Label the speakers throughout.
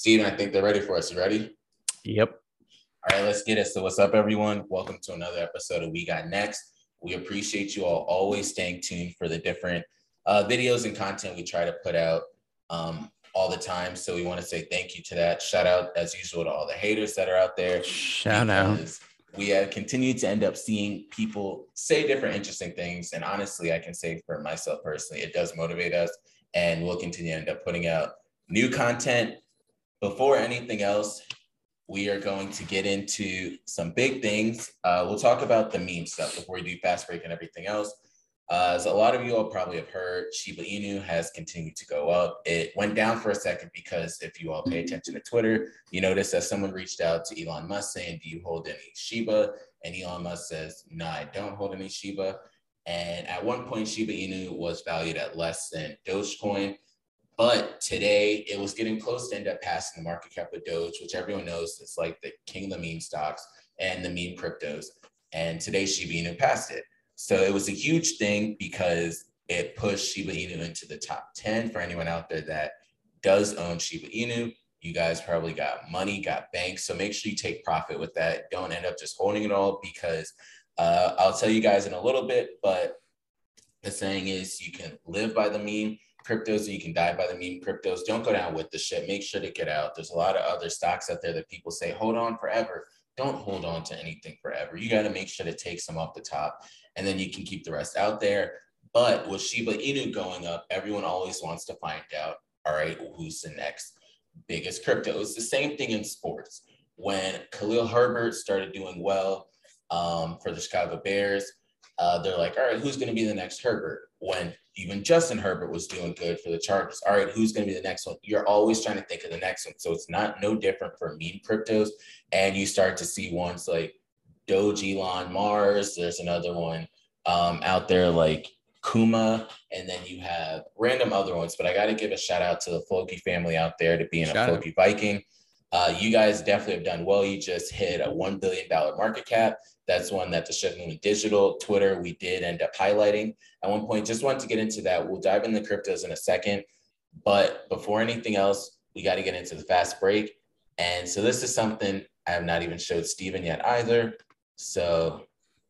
Speaker 1: Steven, I think they're ready for us. You ready?
Speaker 2: Yep.
Speaker 1: All right, let's get it. So, what's up, everyone? Welcome to another episode of We Got Next. We appreciate you all always staying tuned for the different uh, videos and content we try to put out um, all the time. So, we want to say thank you to that. Shout out, as usual, to all the haters that are out there.
Speaker 2: Shout out.
Speaker 1: We have continued to end up seeing people say different interesting things. And honestly, I can say for myself personally, it does motivate us. And we'll continue to end up putting out new content before anything else, we are going to get into some big things. Uh, we'll talk about the meme stuff before we do fast break and everything else. Uh, as a lot of you all probably have heard, Shiba Inu has continued to go up. It went down for a second because if you all pay attention to Twitter, you notice that someone reached out to Elon Musk saying, Do you hold any Shiba? And Elon Musk says, No, I don't hold any Shiba. And at one point, Shiba Inu was valued at less than Dogecoin. But today it was getting close to end up passing the market cap of Doge, which everyone knows is like the king of the meme stocks and the meme cryptos. And today Shiba Inu passed it. So it was a huge thing because it pushed Shiba Inu into the top 10 for anyone out there that does own Shiba Inu. You guys probably got money, got banks. So make sure you take profit with that. Don't end up just holding it all because uh, I'll tell you guys in a little bit, but the saying is you can live by the meme cryptos you can die by the meme cryptos. Don't go down with the shit. Make sure to get out. There's a lot of other stocks out there that people say hold on forever. Don't hold on to anything forever. You got to make sure to take some off the top and then you can keep the rest out there. But with Shiba Inu going up, everyone always wants to find out, all right, who's the next biggest crypto? It's the same thing in sports. When Khalil Herbert started doing well um, for the Chicago Bears, uh, they're like, all right, who's going to be the next Herbert? When even Justin Herbert was doing good for the Chargers. All right, who's going to be the next one? You're always trying to think of the next one. So it's not no different for meme cryptos. And you start to see ones like Doge Elon Mars. There's another one um, out there like Kuma. And then you have random other ones. But I got to give a shout out to the Floki family out there to being shout a Floki Viking. Uh, you guys definitely have done well. You just hit a $1 billion market cap. That's one that the Chef Digital, Twitter, we did end up highlighting at one point. Just wanted to get into that. We'll dive into the cryptos in a second. But before anything else, we got to get into the fast break. And so this is something I have not even showed Steven yet either. So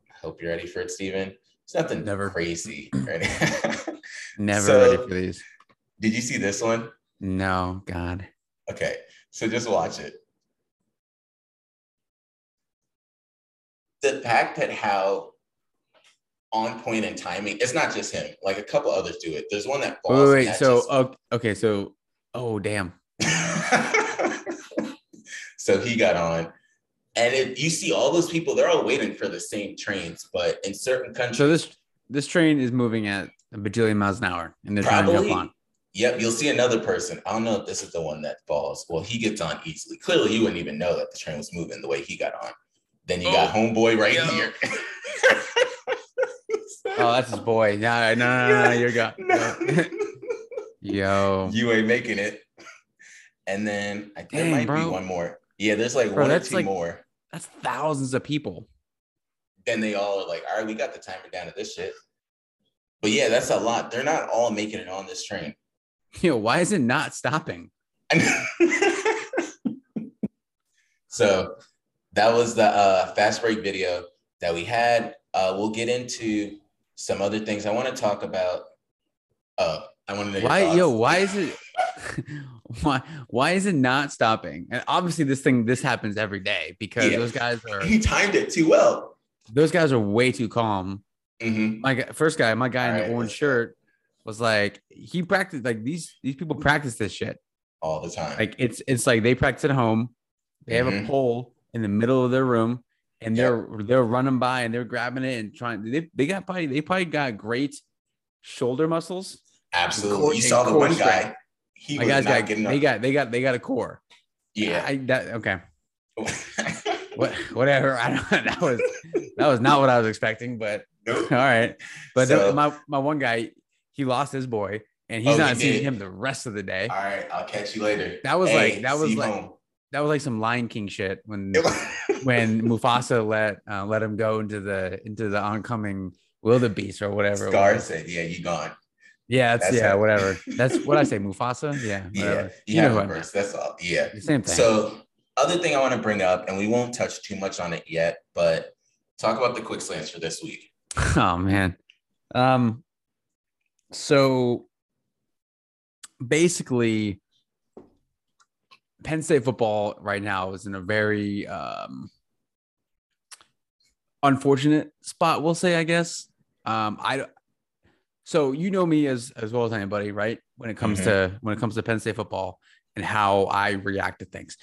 Speaker 1: I hope you're ready for it, Steven. It's nothing never crazy. Right?
Speaker 2: never so, ready for these.
Speaker 1: Did you see this one?
Speaker 2: No, God.
Speaker 1: Okay. So just watch it. The fact that how on point and timing, it's not just him. Like a couple others do it. There's one that
Speaker 2: falls. Wait, wait. So just... okay, so oh damn.
Speaker 1: so he got on. And it, you see all those people, they're all waiting for the same trains, but in certain countries.
Speaker 2: So this this train is moving at a bajillion miles an hour, and they're probably, trying to jump on.
Speaker 1: Yep, you'll see another person. I don't know if this is the one that falls. Well, he gets on easily. Clearly, you wouldn't even know that the train was moving the way he got on. Then you oh, got homeboy right yo. here.
Speaker 2: oh, that's his boy. No, no, no, no, no you're gone. No. yo,
Speaker 1: you ain't making it. And then I think there might bro. be one more. Yeah, there's like bro, one or two like, more.
Speaker 2: That's thousands of people.
Speaker 1: Then they all are like, all right, we got the timer down to this shit. But yeah, that's a lot. They're not all making it on this train.
Speaker 2: Yo, why is it not stopping?
Speaker 1: so that was the uh, fast break video that we had. Uh, we'll get into some other things. I want to talk about. Uh, I want to know
Speaker 2: why. Yo, why is it? why? Why is it not stopping? And obviously, this thing this happens every day because yeah. those guys are.
Speaker 1: He timed it too well.
Speaker 2: Those guys are way too calm. Mm-hmm. My first guy, my guy All in the right, orange shirt, was like he practiced like these these people practice this shit
Speaker 1: all the time.
Speaker 2: Like it's it's like they practice at home. They have mm-hmm. a pole in the middle of their room and they're yep. they're running by and they're grabbing it and trying they, they got probably they probably got great shoulder muscles.
Speaker 1: Absolutely. you saw the one guy.
Speaker 2: He My guys got they got they got they got a core.
Speaker 1: Yeah.
Speaker 2: I, that okay. what whatever. I don't that was that was not what I was expecting, but nope. all right. But so, my my one guy, he lost his boy, and he's oh, not he seeing him the rest of the day.
Speaker 1: All right, I'll catch you later.
Speaker 2: That was hey, like that was like home. that was like some Lion King shit when when Mufasa let uh, let him go into the into the oncoming wildebeest or whatever.
Speaker 1: Scar said, "Yeah, you gone."
Speaker 2: Yeah, it's, yeah, whatever. That's what I say, Mufasa. Yeah,
Speaker 1: whatever. yeah. You, you know have verse. That's all. Yeah,
Speaker 2: same thing.
Speaker 1: So, other thing I want to bring up, and we won't touch too much on it yet, but talk about the quick slants for this week.
Speaker 2: Oh man, um, so basically, Penn State football right now is in a very um unfortunate spot. We'll say, I guess. Um, I so you know me as as well as anybody, right? When it comes mm-hmm. to when it comes to Penn State football and how I react to things.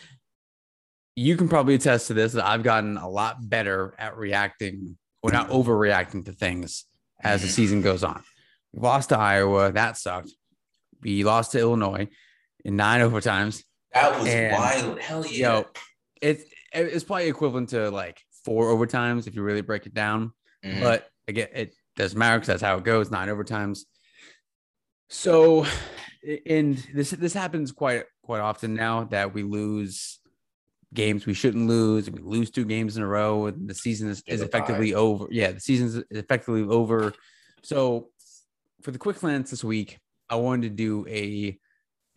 Speaker 2: You can probably attest to this that I've gotten a lot better at reacting or not overreacting to things as the mm-hmm. season goes on. We lost to Iowa, that sucked. We lost to Illinois in nine overtimes.
Speaker 1: That was and, wild. Hell yeah. Know,
Speaker 2: it, it's probably equivalent to like four overtimes if you really break it down. Mm-hmm. But again, it doesn't matter because that's how it goes. Nine overtimes. So, and this this happens quite quite often now that we lose games we shouldn't lose, and we lose two games in a row, and the season is, is effectively over. Yeah, the season is effectively over. So, for the quick slants this week, I wanted to do a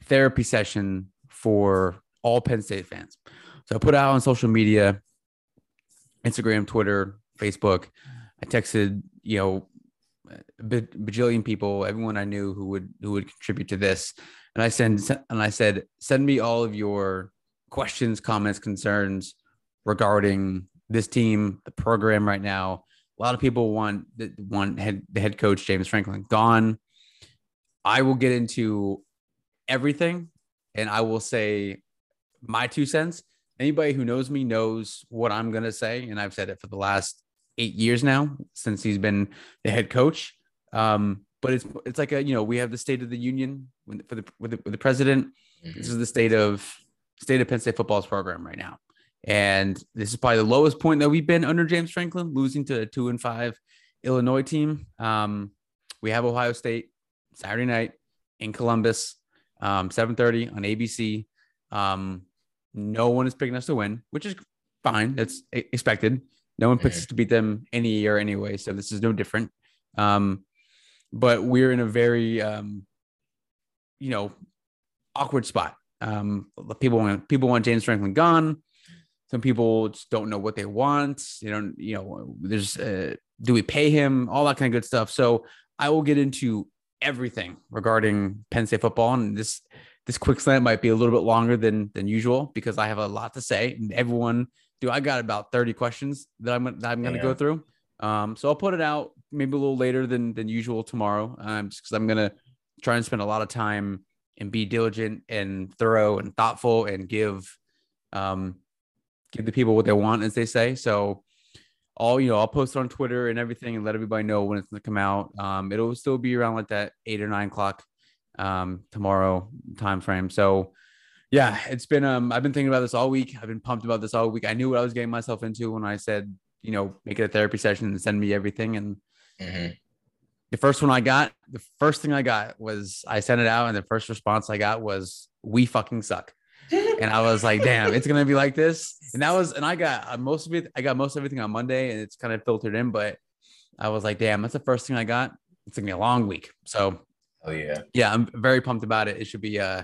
Speaker 2: therapy session for all Penn State fans. So I put out on social media, Instagram, Twitter, Facebook. I texted, you know, bajillion people, everyone I knew who would who would contribute to this, and I send and I said, send me all of your questions, comments, concerns regarding this team, the program right now. A lot of people want want head the head coach James Franklin gone. I will get into everything, and I will say my two cents. Anybody who knows me knows what I'm gonna say, and I've said it for the last eight years now since he's been the head coach. Um, but it's it's like a you know we have the State of the Union for the with the, with the president. Mm-hmm. This is the state of state of Penn State football's program right now, and this is probably the lowest point that we've been under James Franklin, losing to a two and five Illinois team. Um, we have Ohio State Saturday night in Columbus, um, 7:30 on ABC. Um, no one is picking us to win, which is fine. That's expected. No one picks us to beat them any year anyway, so this is no different. Um, but we're in a very, um, you know, awkward spot. Um, people want people want James Franklin gone. Some people just don't know what they want. You know, you know, there's uh, do we pay him? All that kind of good stuff. So I will get into everything regarding Penn State football, and this this quick slant might be a little bit longer than than usual because I have a lot to say, and everyone do I got about 30 questions that I'm, that I'm going to go through. Um, so I'll put it out maybe a little later than, than usual tomorrow. Um, just cause I'm going to try and spend a lot of time and be diligent and thorough and thoughtful and give, um, give the people what they want, as they say. So all, you know, I'll post on Twitter and everything and let everybody know when it's going to come out. Um, it'll still be around like that eight or nine o'clock, um, tomorrow time frame. So, yeah, it's been um I've been thinking about this all week. I've been pumped about this all week. I knew what I was getting myself into when I said, you know, make it a therapy session and send me everything. And mm-hmm. the first one I got, the first thing I got was I sent it out, and the first response I got was, "We fucking suck." And I was like, "Damn, it's gonna be like this." And that was, and I got uh, most of it. I got most of everything on Monday, and it's kind of filtered in. But I was like, "Damn, that's the first thing I got." It's gonna be a long week. So,
Speaker 1: oh yeah,
Speaker 2: yeah, I'm very pumped about it. It should be uh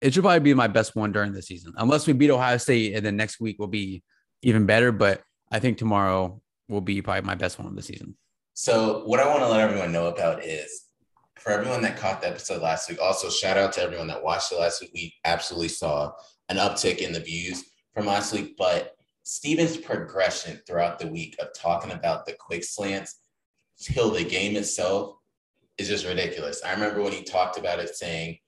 Speaker 2: it should probably be my best one during the season, unless we beat Ohio State, and then next week will be even better. But I think tomorrow will be probably my best one of the season.
Speaker 1: So, what I want to let everyone know about is for everyone that caught the episode last week, also shout out to everyone that watched it last week. We absolutely saw an uptick in the views from last week, but Steven's progression throughout the week of talking about the quick slants till the game itself is just ridiculous. I remember when he talked about it saying,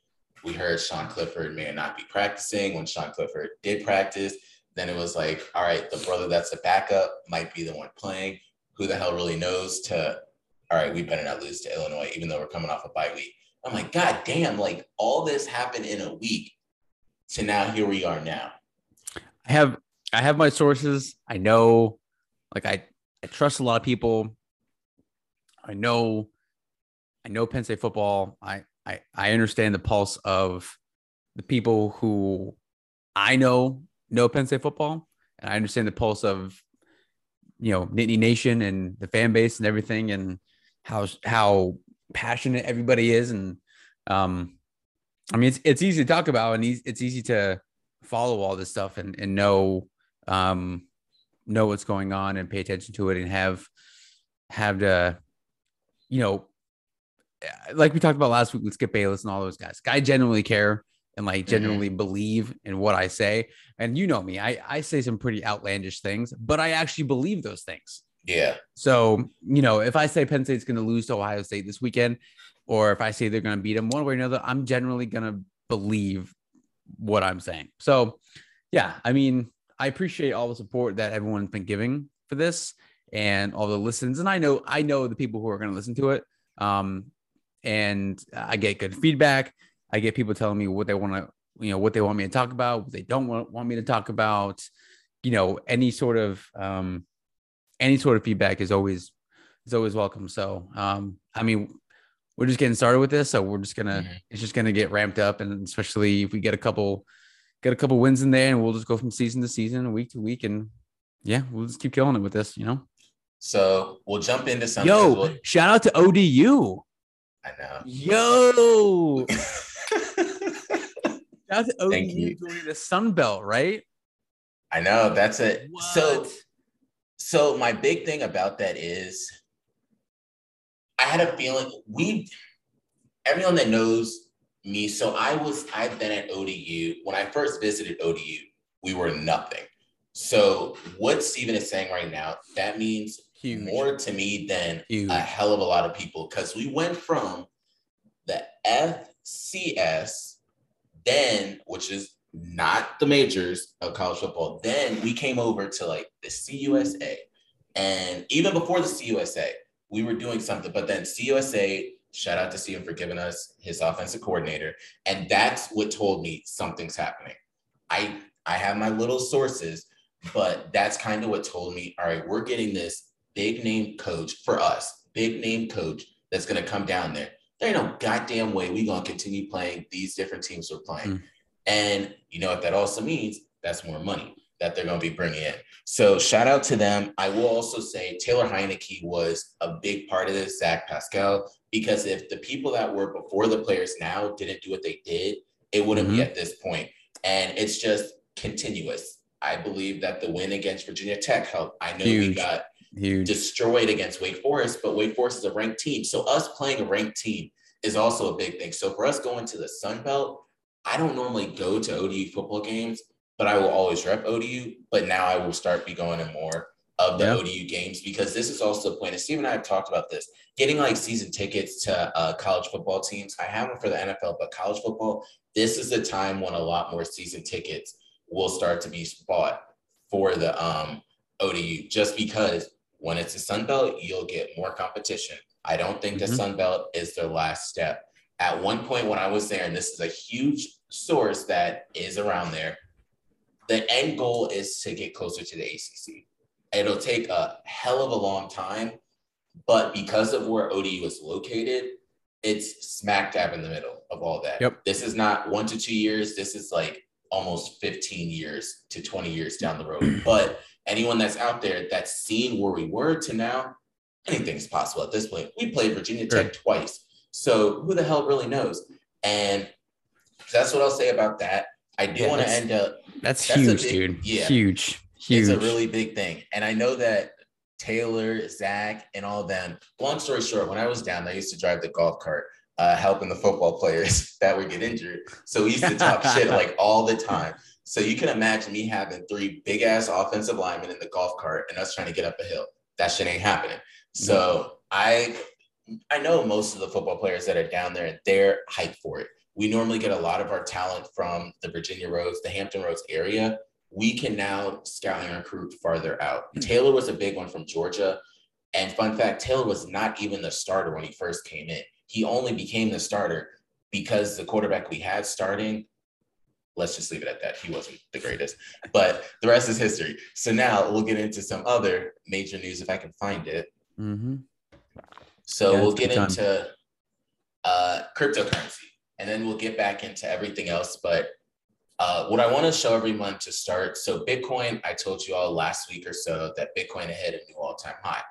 Speaker 1: we heard Sean Clifford may not be practicing. When Sean Clifford did practice, then it was like, all right, the brother that's a backup might be the one playing. Who the hell really knows? To all right, we better not lose to Illinois, even though we're coming off a bye week. I'm like, God damn, like all this happened in a week. So now here we are now.
Speaker 2: I have I have my sources. I know like I I trust a lot of people. I know I know Penn State football. I I, I understand the pulse of the people who I know know Penn State football, and I understand the pulse of you know Nittany Nation and the fan base and everything, and how how passionate everybody is, and um, I mean, it's it's easy to talk about, and it's easy to follow all this stuff and and know um know what's going on and pay attention to it and have have to you know like we talked about last week with Skip Bayless and all those guys. I genuinely care and like genuinely mm-hmm. believe in what I say. And you know me, I, I say some pretty outlandish things, but I actually believe those things.
Speaker 1: Yeah.
Speaker 2: So, you know, if I say Penn State's going to lose to Ohio State this weekend, or if I say they're going to beat them one way or another, I'm generally going to believe what I'm saying. So, yeah, I mean, I appreciate all the support that everyone's been giving for this and all the listens. And I know, I know the people who are going to listen to it. Um, and I get good feedback. I get people telling me what they want to, you know, what they want me to talk about, what they don't want, want me to talk about. You know, any sort of um, any sort of feedback is always is always welcome. So, um, I mean, we're just getting started with this, so we're just gonna mm-hmm. it's just gonna get ramped up, and especially if we get a couple get a couple wins in there, and we'll just go from season to season, week to week, and yeah, we'll just keep killing it with this, you know.
Speaker 1: So we'll jump into something.
Speaker 2: Yo, well. shout out to ODU.
Speaker 1: I know.
Speaker 2: Yo. That's ODU Thank you. the Sun Belt, right?
Speaker 1: I know. That's it. What? So, so my big thing about that is, I had a feeling we, everyone that knows me. So I was, I've been at ODU when I first visited ODU. We were nothing. So what Steven is saying right now, that means Huge. more to me than Huge. a hell of a lot of people because we went from the FCS, then, which is not the majors of college football, then we came over to like the CUSA. And even before the CUSA, we were doing something, but then CUSA, shout out to Steven for giving us his offensive coordinator. And that's what told me something's happening. I I have my little sources, but that's kind of what told me, all right, we're getting this big name coach for us, big name coach that's going to come down there. There ain't no goddamn way we going to continue playing these different teams we're playing. Mm. And you know what that also means? That's more money that they're going to be bringing in. So shout out to them. I will also say Taylor Heinicke was a big part of this, Zach Pascal, because if the people that were before the players now didn't do what they did, it wouldn't mm-hmm. be at this point. And it's just continuous. I believe that the win against Virginia Tech helped. I know Huge. we got Huge. destroyed against Wake Forest, but Wake Forest is a ranked team. So us playing a ranked team is also a big thing. So for us going to the Sun Belt, I don't normally go to ODU football games, but I will always rep ODU. But now I will start be going to more of the yeah. ODU games because this is also the point. And Steve and I have talked about this. Getting like season tickets to uh, college football teams. I have them for the NFL, but college football, this is the time when a lot more season tickets will start to be bought for the um, ODU just because when it's a Sun Belt, you'll get more competition. I don't think mm-hmm. the Sun Belt is their last step. At one point when I was there, and this is a huge source that is around there, the end goal is to get closer to the ACC. It'll take a hell of a long time, but because of where ODU is located, it's smack dab in the middle of all that.
Speaker 2: Yep.
Speaker 1: This is not one to two years. This is like almost 15 years to 20 years down the road. But anyone that's out there that's seen where we were to now, anything's possible at this point. We played Virginia Tech twice. So who the hell really knows? And that's what I'll say about that. I do yeah, want to end up.
Speaker 2: That's, that's huge, big, dude. Yeah, huge, huge.
Speaker 1: It's a really big thing, and I know that Taylor, Zach, and all them. Long story short, when I was down, I used to drive the golf cart, uh, helping the football players that would get injured. So we used to talk shit like all the time. So you can imagine me having three big ass offensive linemen in the golf cart and us trying to get up a hill. That shit ain't happening. So I I know most of the football players that are down there, they're hyped for it. We normally get a lot of our talent from the Virginia Roads, the Hampton Roads area. We can now scout and recruit farther out. Mm-hmm. Taylor was a big one from Georgia. And fun fact, Taylor was not even the starter when he first came in. He only became the starter because the quarterback we had starting let's just leave it at that. He wasn't the greatest, but the rest is history. So now we'll get into some other major news if I can find it.
Speaker 2: Mm-hmm.
Speaker 1: So yeah, we'll get into uh, cryptocurrency and then we'll get back into everything else. But uh, what I want to show everyone to start so, Bitcoin, I told you all last week or so that Bitcoin hit a new all time high.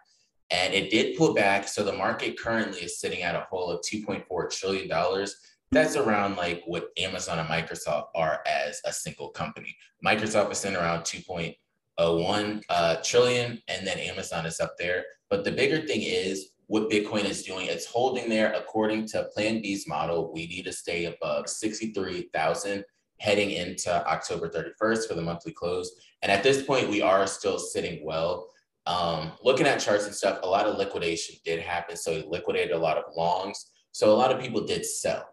Speaker 1: And it did pull back. So the market currently is sitting at a whole of $2.4 trillion. That's around like what Amazon and Microsoft are as a single company. Microsoft is sitting around 2.01 uh, trillion, and then Amazon is up there. But the bigger thing is what Bitcoin is doing. It's holding there according to Plan B's model. We need to stay above 63,000 heading into October 31st for the monthly close. And at this point, we are still sitting well. Um, looking at charts and stuff, a lot of liquidation did happen. So it liquidated a lot of longs. So a lot of people did sell.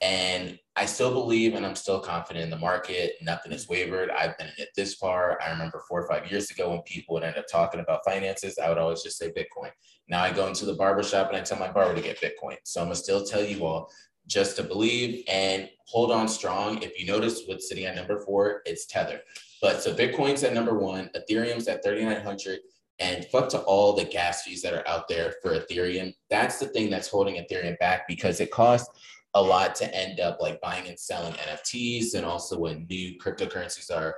Speaker 1: And I still believe and I'm still confident in the market. Nothing has wavered. I've been in it this far. I remember four or five years ago when people would end up talking about finances, I would always just say Bitcoin. Now I go into the barber shop and I tell my barber to get Bitcoin. So I'm gonna still tell you all just to believe and hold on strong. If you notice what's sitting at number four, it's Tether. But so Bitcoin's at number one, Ethereum's at 3,900, and fuck to all the gas fees that are out there for Ethereum. That's the thing that's holding Ethereum back because it costs a lot to end up like buying and selling NFTs. And also when new cryptocurrencies are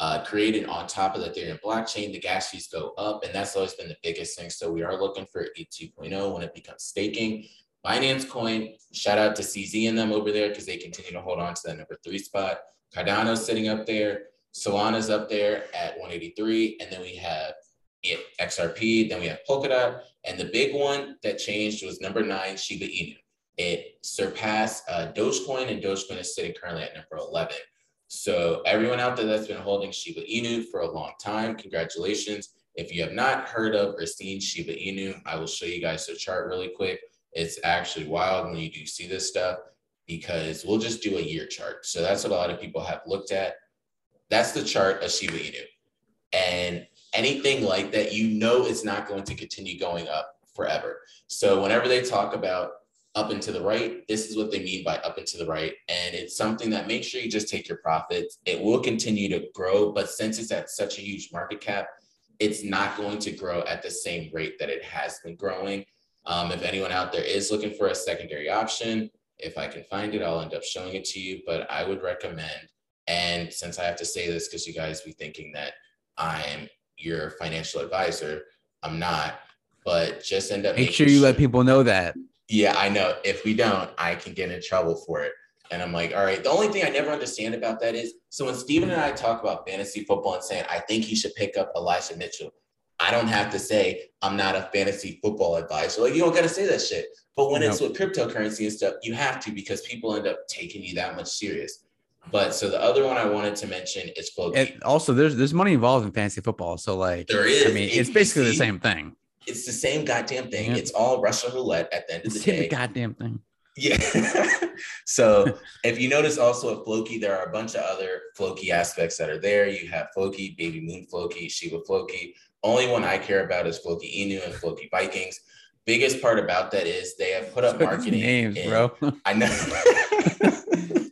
Speaker 1: uh, created on top of the Ethereum blockchain, the gas fees go up. And that's always been the biggest thing. So we are looking for a 2.0 when it becomes staking. Binance Coin, shout out to CZ and them over there because they continue to hold on to that number three spot. Cardano's sitting up there. Solana's up there at 183. And then we have XRP, then we have Polkadot. And the big one that changed was number nine, Shiba Inu. It surpassed uh, Dogecoin, and Dogecoin is sitting currently at number 11. So, everyone out there that's been holding Shiba Inu for a long time, congratulations. If you have not heard of or seen Shiba Inu, I will show you guys the chart really quick. It's actually wild when you do see this stuff because we'll just do a year chart. So, that's what a lot of people have looked at. That's the chart of Shiba Inu. And anything like that, you know, it's not going to continue going up forever. So, whenever they talk about up and to the right. This is what they mean by up and to the right. And it's something that make sure you just take your profits. It will continue to grow, but since it's at such a huge market cap, it's not going to grow at the same rate that it has been growing. Um, if anyone out there is looking for a secondary option, if I can find it, I'll end up showing it to you. But I would recommend, and since I have to say this because you guys be thinking that I'm your financial advisor, I'm not. But just end up
Speaker 2: make sure you sure. let people know that
Speaker 1: yeah, I know. If we don't, I can get in trouble for it. And I'm like, all right. The only thing I never understand about that is so when Steven and I talk about fantasy football and saying, I think he should pick up Elijah Mitchell, I don't have to say I'm not a fantasy football advisor. Like, you don't got to say that shit. But when it's with cryptocurrency and stuff, you have to because people end up taking you that much serious. But so the other one I wanted to mention is Floki.
Speaker 2: And also, there's there's money involved in fantasy football, so like there is. I mean, it's basically the same thing.
Speaker 1: It's the same goddamn thing. Yeah. It's all Russian roulette at the end of the day.
Speaker 2: The goddamn thing.
Speaker 1: Yeah. so if you notice also at Floki, there are a bunch of other Floki aspects that are there. You have Floki, Baby Moon Floki, Shiba Floki. Only one I care about is Floki Inu and Floki Vikings. Biggest part about that is they have put up marketing
Speaker 2: names, in, bro.
Speaker 1: I know.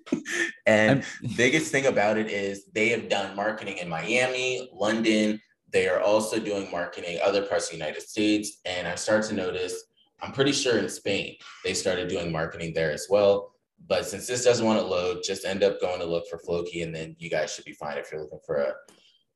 Speaker 1: and biggest thing about it is they have done marketing in Miami, London, they are also doing marketing other parts of the United States. And I start to notice, I'm pretty sure in Spain, they started doing marketing there as well. But since this doesn't want to load, just end up going to look for Floki, and then you guys should be fine if you're looking for a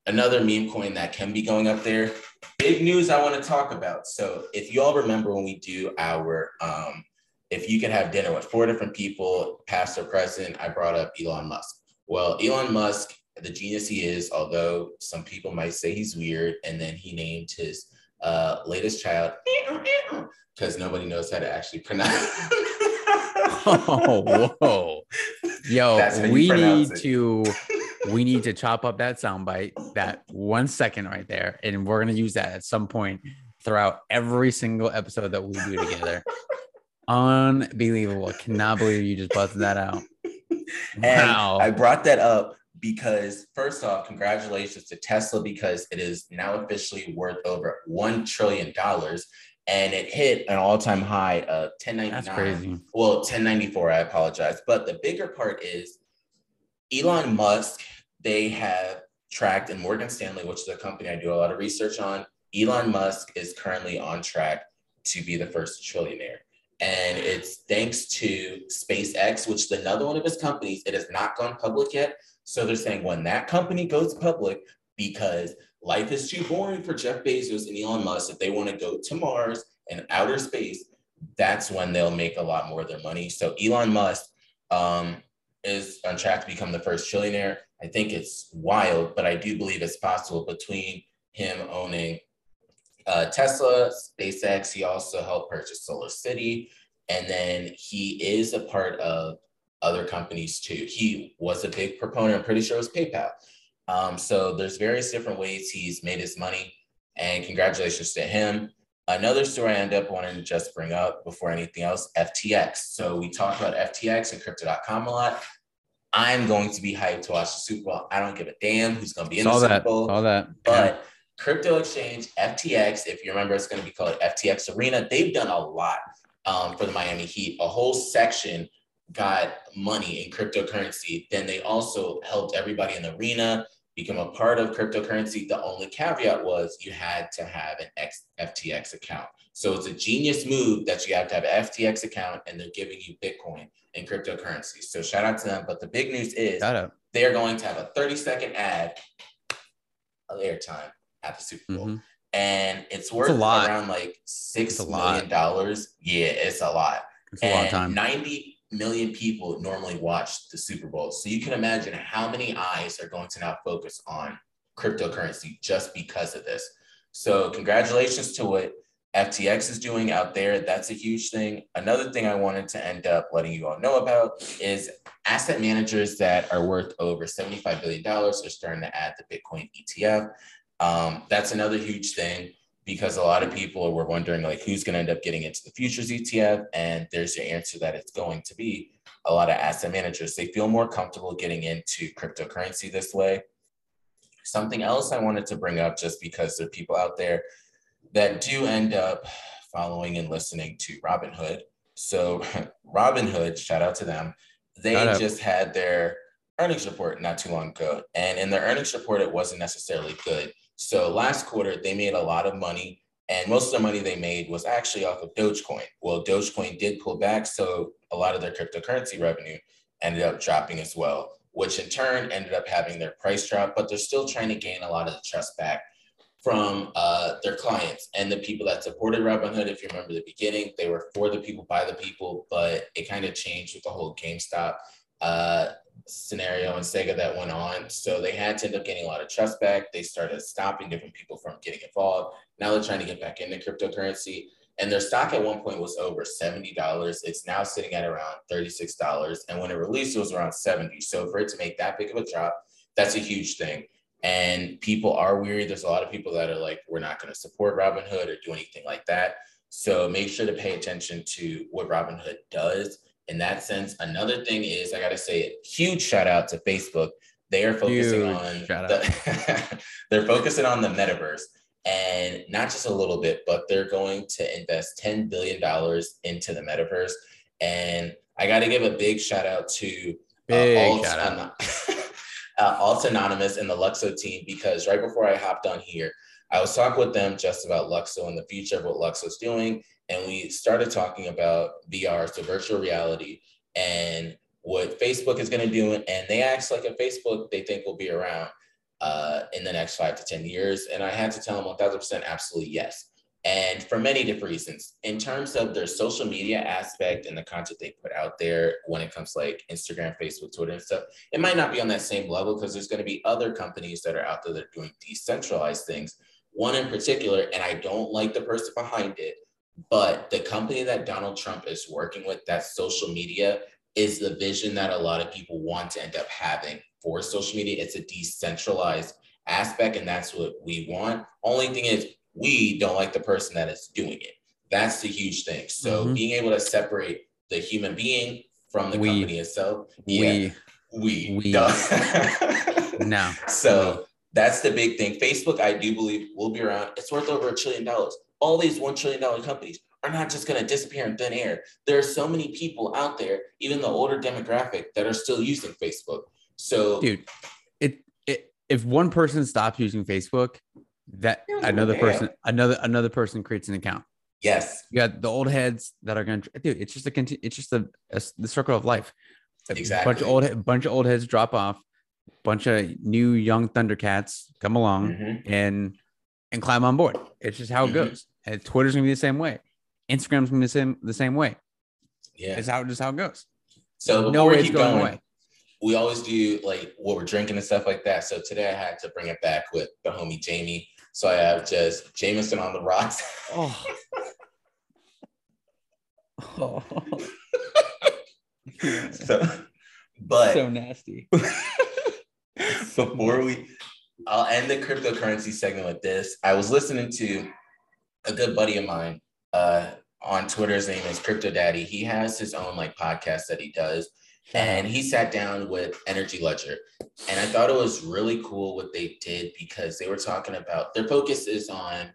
Speaker 1: another meme coin that can be going up there. Big news I want to talk about. So if you all remember when we do our um, if you could have dinner with four different people, past or present, I brought up Elon Musk. Well, Elon Musk the genius he is, although some people might say he's weird. And then he named his uh, latest child because nobody knows how to actually pronounce.
Speaker 2: oh, whoa, yo, we need it. to we need to chop up that soundbite, that one second right there, and we're gonna use that at some point throughout every single episode that we do together. Unbelievable! Cannot believe you just busted that out.
Speaker 1: Wow. I brought that up because first off, congratulations to Tesla because it is now officially worth over one trillion dollars, and it hit an all-time high of 1099. That's crazy. Well, 1094. I apologize, but the bigger part is Elon Musk. They have tracked, and Morgan Stanley, which is a company I do a lot of research on. Elon Musk is currently on track to be the first trillionaire. And it's thanks to SpaceX, which is another one of his companies. It has not gone public yet, so they're saying when that company goes public, because life is too boring for Jeff Bezos and Elon Musk. If they want to go to Mars and outer space, that's when they'll make a lot more of their money. So Elon Musk um, is on track to become the first trillionaire. I think it's wild, but I do believe it's possible between him owning uh, Tesla, SpaceX. He also helped purchase SolarCity. And then he is a part of other companies too. He was a big proponent, I'm pretty sure it was PayPal. Um, so there's various different ways he's made his money. And congratulations to him. Another story I end up wanting to just bring up before anything else, FTX. So we talk about FTX and crypto.com a lot. I'm going to be hyped to watch the Super Bowl. I don't give a damn who's going to be in the
Speaker 2: that.
Speaker 1: Super Bowl.
Speaker 2: All that.
Speaker 1: But crypto exchange, FTX, if you remember, it's going to be called FTX Arena. They've done a lot um, for the Miami Heat. A whole section got money in cryptocurrency. Then they also helped everybody in the arena become a part of cryptocurrency. The only caveat was you had to have an X, FTX account. So it's a genius move that you have to have an FTX account and they're giving you Bitcoin and cryptocurrency. So shout out to them. But the big news is they're going to have a 30 second ad of airtime at the Super Bowl. Mm-hmm. And it's worth around like six million dollars. Yeah, it's a lot.
Speaker 2: It's a and lot of time.
Speaker 1: 90 million people normally watch the Super Bowl. So you can imagine how many eyes are going to now focus on cryptocurrency just because of this. So congratulations to what FTX is doing out there. That's a huge thing. Another thing I wanted to end up letting you all know about is asset managers that are worth over $75 billion are starting to add the Bitcoin ETF. Um, that's another huge thing because a lot of people were wondering like who's going to end up getting into the futures ETF, and there's your answer that it's going to be a lot of asset managers. They feel more comfortable getting into cryptocurrency this way. Something else I wanted to bring up, just because there are people out there that do end up following and listening to Robinhood. So Robinhood, shout out to them. They just had their earnings report not too long ago, and in their earnings report, it wasn't necessarily good so last quarter, they made a lot of money, and most of the money they made was actually off of Dogecoin. Well, Dogecoin did pull back, so a lot of their cryptocurrency revenue ended up dropping as well, which in turn ended up having their price drop, but they're still trying to gain a lot of the trust back from uh, their clients and the people that supported Robinhood. If you remember the beginning, they were for the people, by the people, but it kind of changed with the whole GameStop uh, scenario and saga that went on. So they had to end up getting a lot of trust back. They started stopping different people from getting involved. Now they're trying to get back into cryptocurrency. And their stock at one point was over $70. It's now sitting at around $36. And when it released, it was around 70. So for it to make that big of a drop, that's a huge thing. And people are weary. There's a lot of people that are like, we're not going to support Robinhood or do anything like that. So make sure to pay attention to what Robinhood does in that sense. Another thing is, I got to say, a huge shout out to Facebook. They are focusing huge on the, they're focusing on the metaverse, and not just a little bit, but they're going to invest ten billion dollars into the metaverse. And I got to give a big shout out to
Speaker 2: uh, big uh, Alt, shout out.
Speaker 1: uh, Alt Anonymous and the Luxo team because right before I hopped on here, I was talking with them just about Luxo and the future of what Luxo's doing and we started talking about VR, so virtual reality, and what Facebook is going to do. And they asked like a Facebook they think will be around uh, in the next five to 10 years. And I had to tell them 1000% absolutely yes. And for many different reasons, in terms of their social media aspect and the content they put out there when it comes to like Instagram, Facebook, Twitter, and stuff, it might not be on that same level because there's going to be other companies that are out there that are doing decentralized things. One in particular, and I don't like the person behind it, but the company that Donald Trump is working with, that social media, is the vision that a lot of people want to end up having for social media. It's a decentralized aspect, and that's what we want. Only thing is, we don't like the person that is doing it. That's the huge thing. So mm-hmm. being able to separate the human being from the we, company itself, yeah, we, we, we.
Speaker 2: no.
Speaker 1: So we. that's the big thing. Facebook, I do believe, will be around. It's worth over a trillion dollars all these $1 trillion companies are not just going to disappear in thin air. There are so many people out there, even the older demographic, that are still using Facebook. So,
Speaker 2: dude, it, it if one person stops using Facebook, that another person, another another person creates an account.
Speaker 1: Yes,
Speaker 2: you got the old heads that are going to, dude. It's just a, it's just a, a the circle of life.
Speaker 1: Exactly.
Speaker 2: A bunch of old, bunch of old heads drop off. bunch of new young Thundercats come along mm-hmm. and and climb on board. It's just how it mm-hmm. goes. And Twitter's gonna be the same way. Instagram's gonna be the same the same way. Yeah, it's how just how it goes.
Speaker 1: So no way it's going, going away. We always do like what we're drinking and stuff like that. So today I had to bring it back with the homie Jamie. So I have just Jameson on the rocks. Oh. oh. so, but
Speaker 2: so nasty.
Speaker 1: before we, I'll end the cryptocurrency segment with this. I was listening to a good buddy of mine uh, on Twitter. His name is Crypto Daddy. He has his own like podcast that he does. And he sat down with Energy Ledger. And I thought it was really cool what they did because they were talking about their focus is on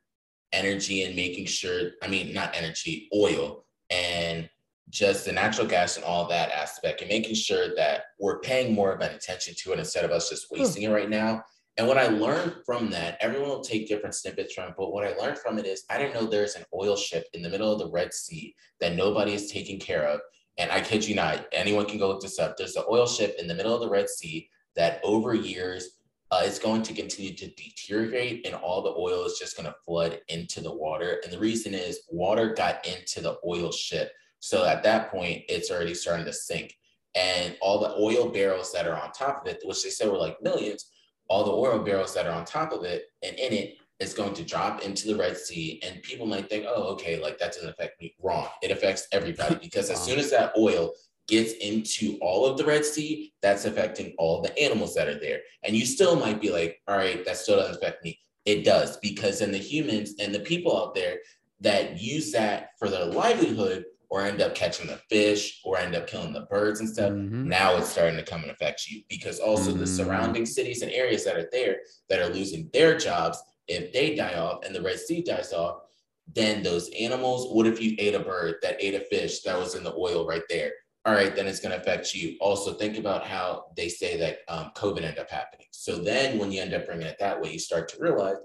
Speaker 1: energy and making sure, I mean, not energy, oil and just the natural gas and all that aspect and making sure that we're paying more of an attention to it instead of us just wasting it right now. And what I learned from that, everyone will take different snippets from but what I learned from it is I didn't know there's an oil ship in the middle of the Red Sea that nobody is taking care of. And I kid you not, anyone can go look this up. There's an oil ship in the middle of the Red Sea that over years uh, is going to continue to deteriorate and all the oil is just going to flood into the water. And the reason is water got into the oil ship. So at that point, it's already starting to sink. And all the oil barrels that are on top of it, which they said were like millions, all the oil barrels that are on top of it and in it is going to drop into the Red Sea. And people might think, oh, okay, like that doesn't affect me. Wrong. It affects everybody because as soon as that oil gets into all of the Red Sea, that's affecting all the animals that are there. And you still might be like, all right, that still doesn't affect me. It does because then the humans and the people out there that use that for their livelihood or end up catching the fish or end up killing the birds and stuff, mm-hmm. now it's starting to come and affect you because also mm-hmm. the surrounding cities and areas that are there that are losing their jobs, if they die off and the Red Sea dies off, then those animals, what if you ate a bird that ate a fish that was in the oil right there? All right, then it's going to affect you. Also, think about how they say that um, COVID ended up happening. So then, when you end up bringing it that way, you start to realize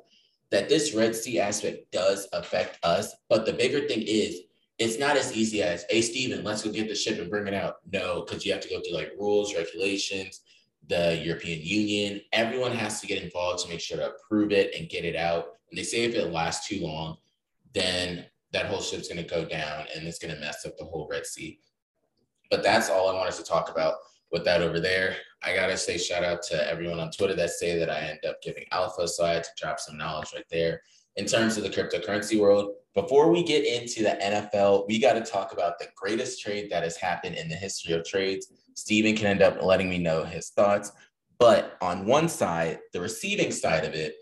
Speaker 1: that this Red Sea aspect does affect us. But the bigger thing is, it's not as easy as, hey, Steven, let's go get the ship and bring it out. No, because you have to go through like rules, regulations, the European Union. Everyone has to get involved to make sure to approve it and get it out. And they say if it lasts too long, then that whole ship's going to go down and it's going to mess up the whole Red Sea. But that's all I wanted to talk about with that over there. I got to say shout out to everyone on Twitter that say that I end up giving alpha. So I had to drop some knowledge right there in terms of the cryptocurrency world. Before we get into the NFL, we got to talk about the greatest trade that has happened in the history of trades. Steven can end up letting me know his thoughts. But on one side, the receiving side of it,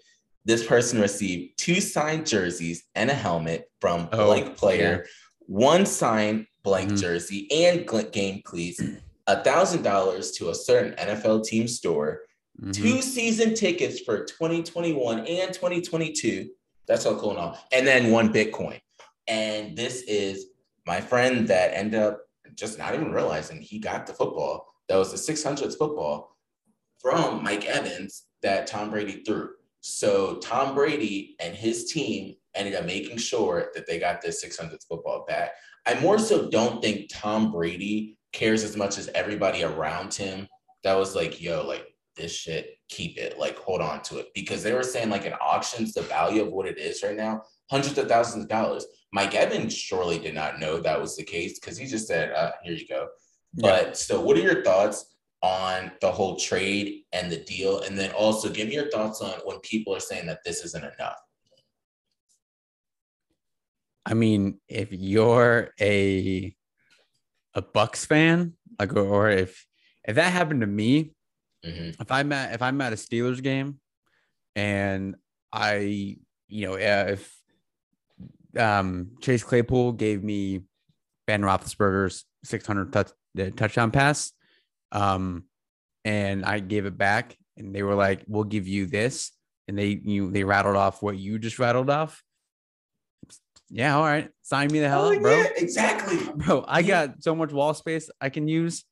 Speaker 1: this person received two signed jerseys and a helmet from oh, blank player, yeah. one signed blank mm-hmm. jersey and game cleats, a thousand dollars to a certain NFL team store, mm-hmm. two season tickets for 2021 and 2022 that's all cool all. And then one Bitcoin. And this is my friend that ended up just not even realizing he got the football. That was the 600th football from Mike Evans that Tom Brady threw. So Tom Brady and his team ended up making sure that they got this 600th football back. I more so don't think Tom Brady cares as much as everybody around him that was like, yo, like this shit, keep it, like hold on to it. Because they were saying like in auctions, the value of what it is right now, hundreds of thousands of dollars. Mike Evans surely did not know that was the case because he just said, uh, here you go. Yeah. But so what are your thoughts on the whole trade and the deal? And then also give me your thoughts on when people are saying that this isn't enough.
Speaker 2: I mean, if you're a a Bucs fan, like or if if that happened to me, Mm-hmm. If I'm at if I'm at a Steelers game, and I, you know, if um, Chase Claypool gave me Ben Roethlisberger's 600 touch, uh, touchdown pass, um, and I gave it back, and they were like, "We'll give you this," and they you they rattled off what you just rattled off. Yeah, all right, sign me the hell oh, up, bro. Yeah,
Speaker 1: exactly,
Speaker 2: bro. I got so much wall space I can use.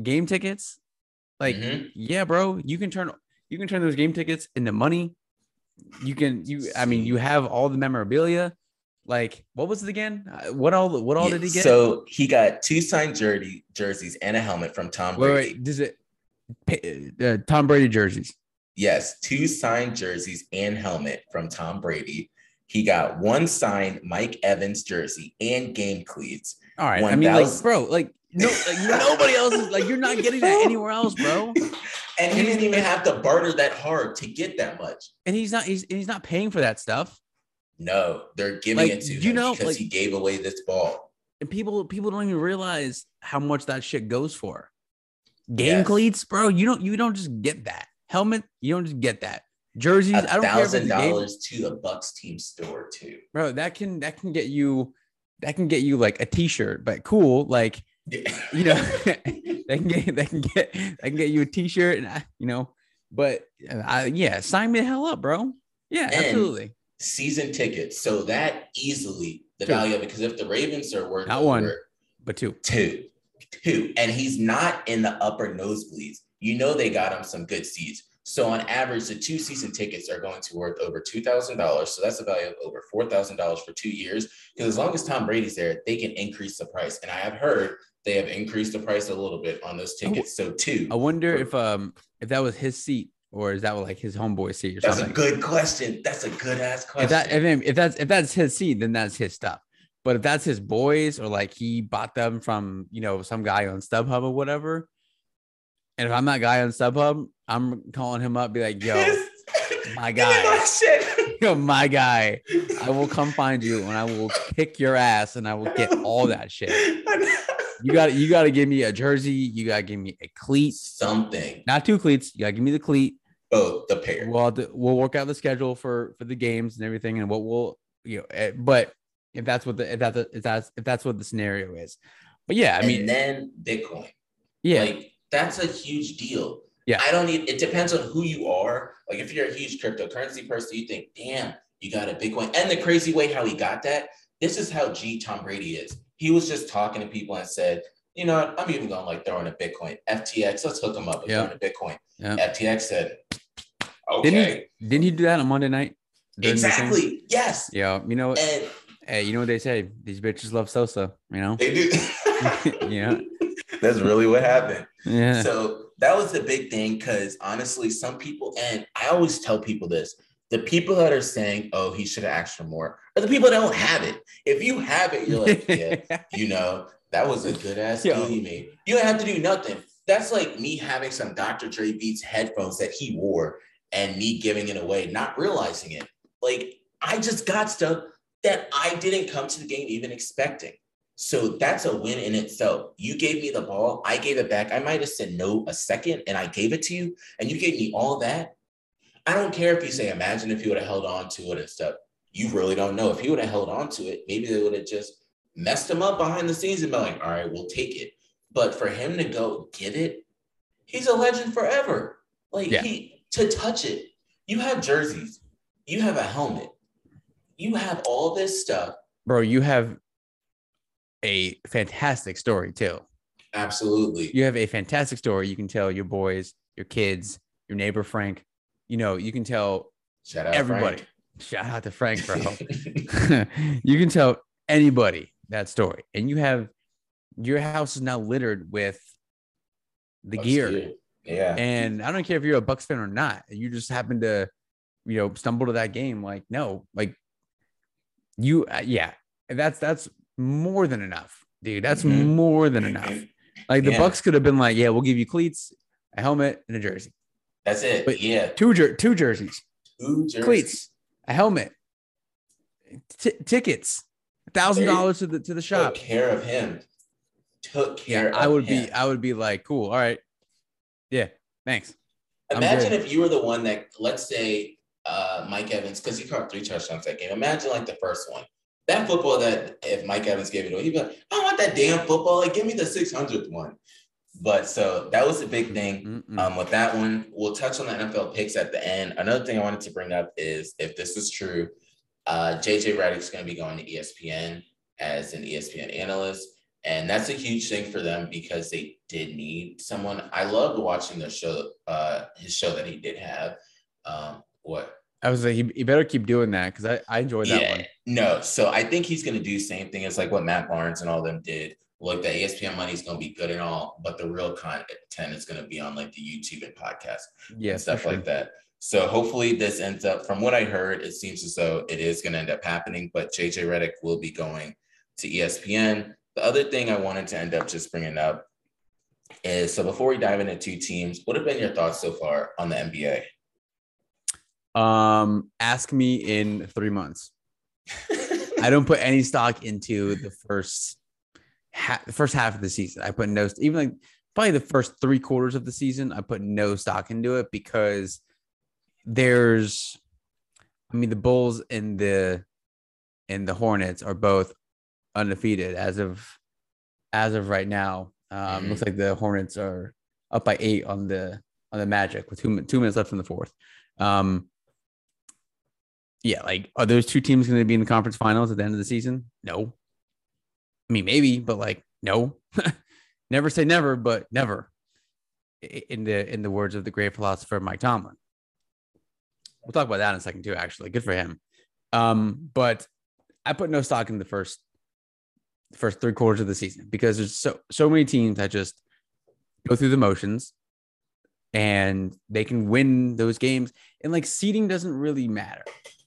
Speaker 2: Game tickets, like, mm-hmm. yeah, bro, you can turn you can turn those game tickets into money. You can you I mean you have all the memorabilia. Like, what was it again? Uh, what all what all yeah, did he get?
Speaker 1: So he got two signed jersey jerseys and a helmet from Tom Brady. Wait, wait,
Speaker 2: does it uh, Tom Brady jerseys.
Speaker 1: Yes, two signed jerseys and helmet from Tom Brady. He got one signed Mike Evans jersey and game cleats.
Speaker 2: All right, 1, I mean, 000- like, bro, like no, like nobody else is like you're not getting that anywhere else, bro.
Speaker 1: And he didn't even have to barter that hard to get that much.
Speaker 2: And he's not he's he's not paying for that stuff.
Speaker 1: No, they're giving like, it to you know, because like, he gave away this ball.
Speaker 2: And people people don't even realize how much that shit goes for. Game yes. cleats, bro. You don't you don't just get that helmet. You don't just get that jerseys.
Speaker 1: A I don't thousand dollars to the Bucs team store too,
Speaker 2: bro. That can that can get you that can get you like a t-shirt, but cool. Like you know, they can get they can get they can get you a t-shirt and I, you know, but uh, I, yeah, sign me the hell up, bro. Yeah, and absolutely.
Speaker 1: Season tickets, so that easily the value of it because if the Ravens are worth
Speaker 2: not one, but two,
Speaker 1: two, two, and he's not in the upper nosebleeds. You know they got him some good seats. So on average, the two season tickets are going to worth over two thousand dollars. So that's a value of over four thousand dollars for two years. Because as long as Tom Brady's there, they can increase the price. And I have heard they have increased the price a little bit on those tickets. So two.
Speaker 2: I wonder if um if that was his seat or is that like his homeboy seat or
Speaker 1: that's
Speaker 2: something?
Speaker 1: That's a good question. That's a good ass question.
Speaker 2: If that if, if that's if that's his seat, then that's his stuff. But if that's his boys or like he bought them from you know some guy on StubHub or whatever, and if I'm that guy on StubHub, I'm calling him up, be like, "Yo, my guy, yo, my guy, I will come find you and I will kick your ass and I will get all that shit." You got you got to give me a jersey. You got to give me a cleat,
Speaker 1: something.
Speaker 2: Not two cleats. You got to give me the cleat.
Speaker 1: Both the pair.
Speaker 2: We'll we'll work out the schedule for for the games and everything, and what we'll you know. Eh, but if that's what the if that's if that's if that's what the scenario is, but yeah, I
Speaker 1: and
Speaker 2: mean,
Speaker 1: then Bitcoin.
Speaker 2: Yeah,
Speaker 1: like that's a huge deal.
Speaker 2: Yeah,
Speaker 1: I don't need. It depends on who you are. Like if you're a huge cryptocurrency person, you think, damn, you got a Bitcoin, and the crazy way how he got that. This is how G Tom Brady is he was just talking to people and said, you know what, I'm even going to like throw in a Bitcoin. FTX, let's hook him up and yep. a Bitcoin. Yep. FTX said,
Speaker 2: okay. Didn't he, didn't he do that on Monday night?
Speaker 1: Exactly. Yes.
Speaker 2: Yeah. You know, and, hey, you know what they say? These bitches love Sosa, you know?
Speaker 1: They do.
Speaker 2: yeah.
Speaker 1: That's really what happened. Yeah. So that was the big thing because honestly, some people, and I always tell people this the people that are saying, oh, he should have asked for more, are the people that don't have it. If you have it, you're like, yeah, you know, that was a good ass deal he made. You don't have to do nothing. That's like me having some Dr. Dre Beats headphones that he wore and me giving it away, not realizing it. Like I just got stuff that I didn't come to the game even expecting. So that's a win in itself. You gave me the ball, I gave it back. I might have said no a second and I gave it to you, and you gave me all that. I don't care if you say, imagine if you would have held on to it and stuff. You really don't know. If he would have held on to it, maybe they would have just messed him up behind the scenes and been like, all right, we'll take it. But for him to go get it, he's a legend forever. Like yeah. he to touch it, you have jerseys, you have a helmet, you have all this stuff.
Speaker 2: Bro, you have a fantastic story too.
Speaker 1: Absolutely.
Speaker 2: You have a fantastic story you can tell your boys, your kids, your neighbor Frank, you know, you can tell
Speaker 1: Shout out
Speaker 2: everybody.
Speaker 1: Frank.
Speaker 2: Shout out to Frank, bro. you can tell anybody that story. And you have your house is now littered with the Bucs gear. gear.
Speaker 1: Yeah.
Speaker 2: And I don't care if you're a Bucs fan or not. You just happen to, you know, stumble to that game. Like, no, like you, uh, yeah, that's that's more than enough, dude. That's mm-hmm. more than enough. Like the yeah. Bucs could have been like, yeah, we'll give you cleats, a helmet, and a jersey.
Speaker 1: That's it. But yeah.
Speaker 2: Two jer- two jerseys.
Speaker 1: Two jerseys.
Speaker 2: Cleats, a helmet, t- tickets, thousand dollars to the to the shop.
Speaker 1: Took care of him. Took care.
Speaker 2: Yeah, I would him. be. I would be like, cool. All right. Yeah. Thanks.
Speaker 1: Imagine if you were the one that, let's say, uh, Mike Evans, because he caught three touchdowns that game. Imagine like the first one. That football that if Mike Evans gave it away, he'd be like, I want that damn football. Like, give me the 600th one. But so that was a big thing um, with that one. We'll touch on the NFL picks at the end. Another thing I wanted to bring up is if this is true, uh, JJ Redick's going to be going to ESPN as an ESPN analyst. And that's a huge thing for them because they did need someone. I loved watching the show, uh, his show that he did have. Um, what?
Speaker 2: I was like, he, he better keep doing that because I, I enjoyed that yeah, one.
Speaker 1: No, so I think he's going to do same thing as like what Matt Barnes and all them did look, the ESPN money is going to be good and all, but the real content is going to be on like the YouTube and podcast, yeah, and stuff sure. like that. So hopefully this ends up. From what I heard, it seems as though it is going to end up happening. But JJ Redick will be going to ESPN. The other thing I wanted to end up just bringing up is so before we dive into two teams, what have been your thoughts so far on the NBA?
Speaker 2: Um, ask me in three months. I don't put any stock into the first half, the first half of the season. I put no even like probably the first three quarters of the season. I put no stock into it because there's, I mean, the Bulls and the and the Hornets are both undefeated as of as of right now. Um, mm-hmm. Looks like the Hornets are up by eight on the on the Magic with two two minutes left in the fourth. Um, yeah, like are those two teams going to be in the conference finals at the end of the season? No. I mean, maybe, but like, no. never say never, but never. In the in the words of the great philosopher Mike Tomlin. We'll talk about that in a second too. Actually, good for him. Um, but I put no stock in the first first three quarters of the season because there's so so many teams that just go through the motions and they can win those games. And like seeding doesn't really matter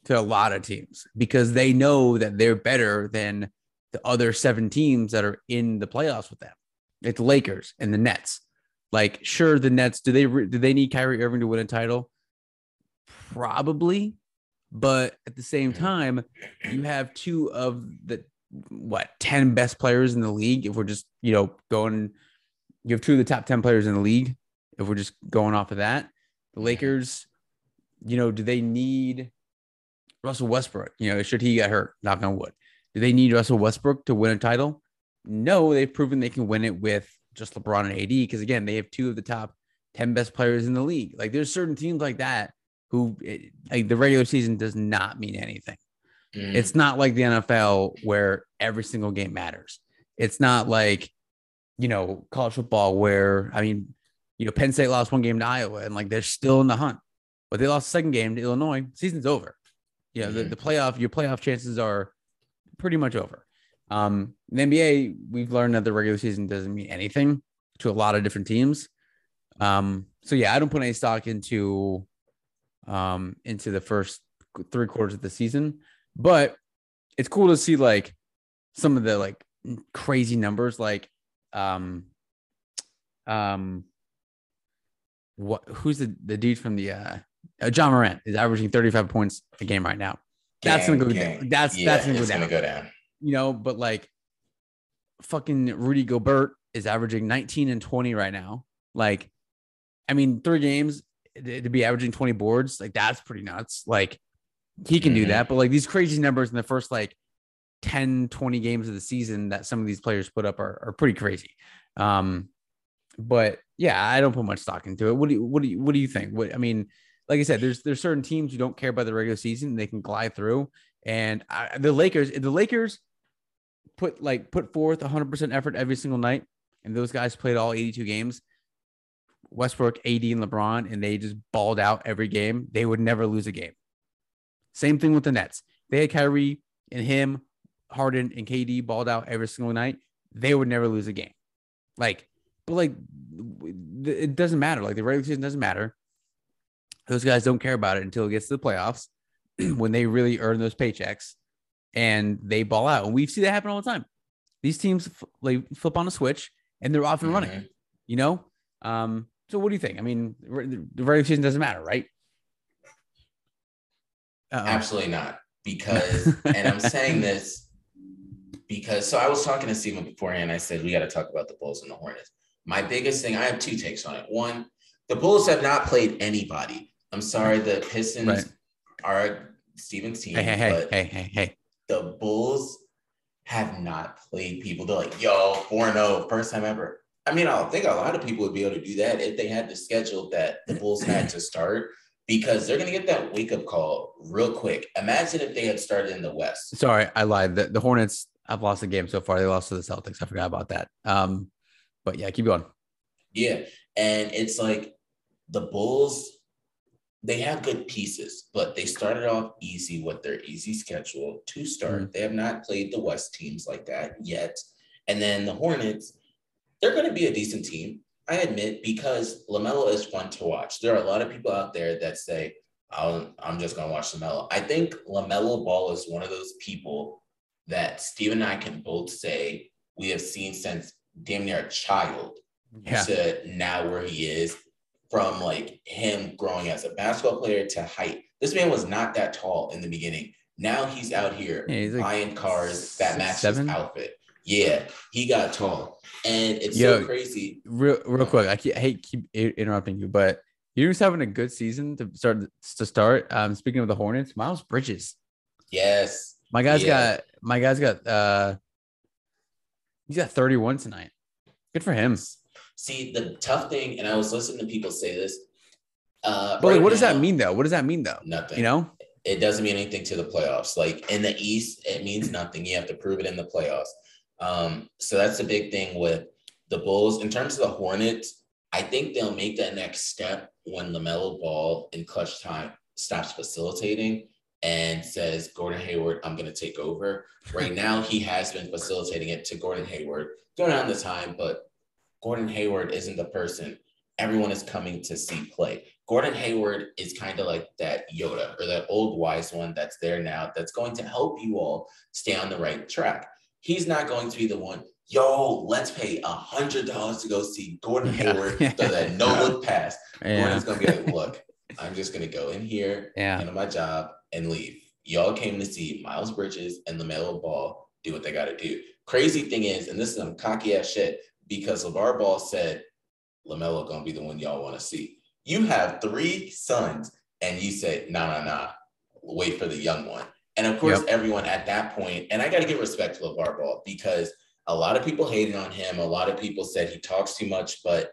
Speaker 2: to a lot of teams because they know that they're better than the other seven teams that are in the playoffs with them. It's the Lakers and the Nets. Like, sure, the Nets do they do they need Kyrie Irving to win a title? Probably, but at the same time, you have two of the what 10 best players in the league if we're just you know going you have two of the top 10 players in the league if we're just going off of that the lakers you know do they need russell westbrook you know should he get hurt knock on wood do they need russell westbrook to win a title no they've proven they can win it with just lebron and ad because again they have two of the top 10 best players in the league like there's certain teams like that who like the regular season does not mean anything Mm. It's not like the NFL where every single game matters. It's not like, you know, college football where, I mean, you know, Penn State lost one game to Iowa and like they're still in the hunt, but they lost the second game to Illinois. Season's over. You know, mm. the, the playoff, your playoff chances are pretty much over. Um, in the NBA, we've learned that the regular season doesn't mean anything to a lot of different teams. Um, so yeah, I don't put any stock into um into the first three quarters of the season. But it's cool to see like some of the like crazy numbers, like um um what who's the the dude from the uh, uh Ja Morant is averaging 35 points a game right now. That's gonna go down. That's yeah, that's gonna go down. gonna go down. You know, but like fucking Rudy Gobert is averaging 19 and 20 right now. Like, I mean, three games to be averaging 20 boards, like that's pretty nuts. Like, he can mm-hmm. do that. But like these crazy numbers in the first like 10, 20 games of the season that some of these players put up are, are pretty crazy. Um, but yeah, I don't put much stock into it. What do you, what do you, what do you think? What, I mean, like I said, there's, there's certain teams who don't care about the regular season. They can glide through and I, the Lakers, the Lakers put like put forth hundred percent effort every single night. And those guys played all 82 games. Westbrook, AD, and LeBron, and they just balled out every game. They would never lose a game. Same thing with the Nets. They had Kyrie and him, Harden and KD balled out every single night. They would never lose a game. Like, but like, it doesn't matter. Like the regular season doesn't matter. Those guys don't care about it until it gets to the playoffs when they really earn those paychecks and they ball out. And we see that happen all the time. These teams like flip on a switch and they're off and running. Mm-hmm. You know. Um. So what do you think? I mean, the regular season doesn't matter, right?
Speaker 1: Uh-oh. Absolutely not. Because, and I'm saying this because, so I was talking to Steven beforehand. I said, we got to talk about the Bulls and the Hornets. My biggest thing, I have two takes on it. One, the Bulls have not played anybody. I'm sorry, the Pistons right. are Steven's team.
Speaker 2: Hey, hey, hey, hey, hey.
Speaker 1: The Bulls have not played people. They're like, yo, 4 0, first time ever. I mean, I don't think a lot of people would be able to do that if they had the schedule that the Bulls had to start because they're going to get that wake up call real quick. Imagine if they had started in the West.
Speaker 2: Sorry, I lied. The, the Hornets have lost a game so far. They lost to the Celtics. I forgot about that. Um, but yeah, keep going.
Speaker 1: Yeah. And it's like the Bulls, they have good pieces, but they started off easy with their easy schedule to start. Mm-hmm. They have not played the West teams like that yet. And then the Hornets, they're going to be a decent team, I admit, because LaMelo is fun to watch. There are a lot of people out there that say, i am just going to watch LaMelo. I think LaMelo Ball is one of those people that Steve and I can both say we have seen since damn near a child yeah. to now where he is from like him growing as a basketball player to height. This man was not that tall in the beginning. Now he's out here yeah, he's buying cars that match his outfit. Yeah, he got tall, and it's Yo, so crazy.
Speaker 2: Real, real quick, I, keep, I hate keep interrupting you, but you're just having a good season to start to start. Um, speaking of the Hornets, Miles Bridges.
Speaker 1: Yes,
Speaker 2: my guy's yeah. got my guy's got uh, he's got 31 tonight. Good for him.
Speaker 1: See, the tough thing, and I was listening to people say this.
Speaker 2: Uh, but right what now, does that mean though? What does that mean though?
Speaker 1: Nothing.
Speaker 2: You know,
Speaker 1: it doesn't mean anything to the playoffs. Like in the East, it means nothing. You have to prove it in the playoffs. Um, so that's the big thing with the Bulls. In terms of the Hornets, I think they'll make that next step when LaMelo Ball in clutch time stops facilitating and says, Gordon Hayward, I'm going to take over. Right now, he has been facilitating it to Gordon Hayward going on the time, but Gordon Hayward isn't the person everyone is coming to see play. Gordon Hayward is kind of like that Yoda or that old wise one that's there now that's going to help you all stay on the right track. He's not going to be the one, yo, let's pay a hundred dollars to go see Gordon yeah. Hayward does that no look pass. Yeah. Gordon's gonna be like, look, I'm just gonna go in here, yeah. handle my job, and leave. Y'all came to see Miles Bridges and LaMelo Ball do what they gotta do. Crazy thing is, and this is some cocky ass shit, because LeVar Ball said LaMelo gonna be the one y'all want to see. You have three sons, and you said, nah, nah, nah, wait for the young one. And of course, yep. everyone at that point, and I got to give respect to LeVar Ball because a lot of people hated on him. A lot of people said he talks too much, but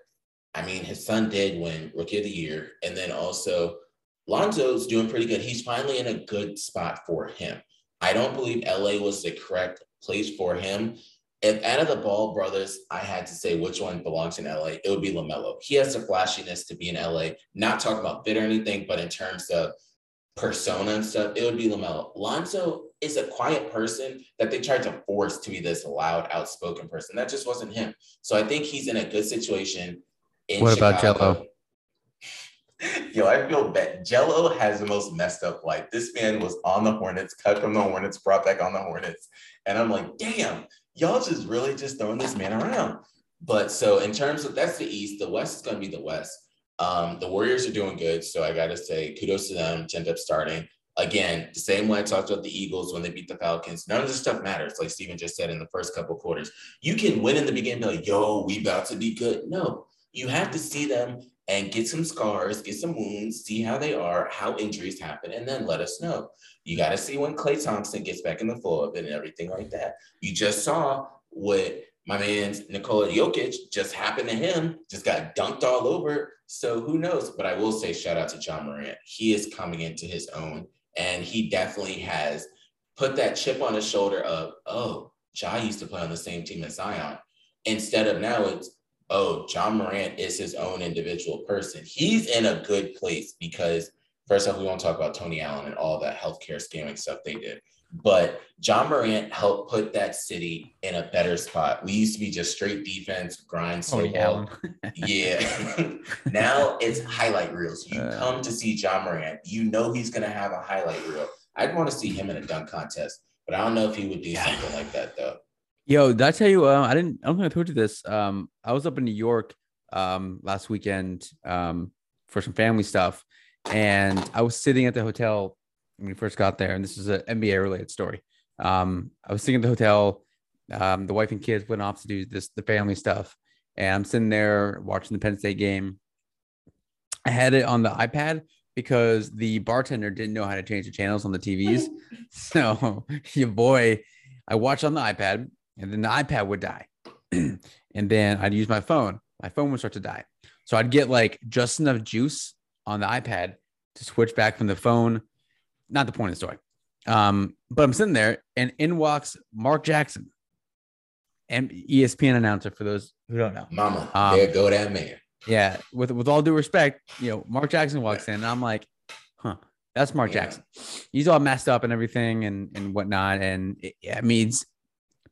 Speaker 1: I mean, his son did win Rookie of the Year. And then also, Lonzo's doing pretty good. He's finally in a good spot for him. I don't believe LA was the correct place for him if out of the Ball brothers, I had to say which one belongs in LA, it would be LaMelo. He has the flashiness to be in LA, not talking about fit or anything, but in terms of persona and stuff, it would be LaMelo. Lonzo is a quiet person that they tried to force to be this loud, outspoken person. That just wasn't him. So I think he's in a good situation.
Speaker 2: what Chicago. about Gelo?
Speaker 1: Yo, I feel bad. Gelo has the most messed up life. This man was on the Hornets, cut from the Hornets, brought back on the Hornets. And I'm like, damn, y'all just really just throwing this man around. But so in terms of that's the East, the West is going to be the West. Um, the Warriors are doing good, so I got to say kudos to them to end up starting. Again, the same way I talked about the Eagles when they beat the Falcons. None of this stuff matters, like Steven just said in the first couple quarters. You can win in the beginning, be like, "Yo, we about to be good." No, you have to see them and get some scars, get some wounds, see how they are, how injuries happen, and then let us know. You got to see when Klay Thompson gets back in the it and everything like that. You just saw what my man Nikola Jokic just happened to him, just got dunked all over. So who knows? But I will say, shout out to Ja Morant. He is coming into his own, and he definitely has put that chip on his shoulder of, oh, Ja used to play on the same team as Zion. Instead of now, it's oh, Ja Morant is his own individual person. He's in a good place because first off, we won't talk about Tony Allen and all that healthcare scamming stuff they did. But Ja Morant helped put that city in a better spot. We used to be just straight defense, grind, Tony Allen. yeah. now it's highlight reels. You uh, come to see Ja Morant, you know he's gonna have a highlight reel. I'd want to see him in a dunk contest, but I don't know if he would do something like that though.
Speaker 2: Yo, did I tell you? Uh, I didn't. I don't think I told you this. Um, I was up in New York um last weekend um for some family stuff, and I was sitting at the hotel when we first got there. And this is an NBA related story. Um, I was sitting at the hotel. Um, the wife and kids went off to do this the family stuff, and I'm sitting there watching the Penn State game. I had it on the iPad because the bartender didn't know how to change the channels on the TVs. so your boy, I watched on the iPad and then the iPad would die. and then I'd use my phone. My phone would start to die. So I'd get like just enough juice on the iPad to switch back from the phone. Not the point of the story. Um, but I'm sitting there and in walks Mark Jackson, and ESPN announcer for those who don't know.
Speaker 1: Mama, um, there go that man.
Speaker 2: Yeah, with with all due respect, you know, Mark Jackson walks in and I'm like, huh, that's Mark yeah. Jackson. He's all messed up and everything and and whatnot. And it, I mean,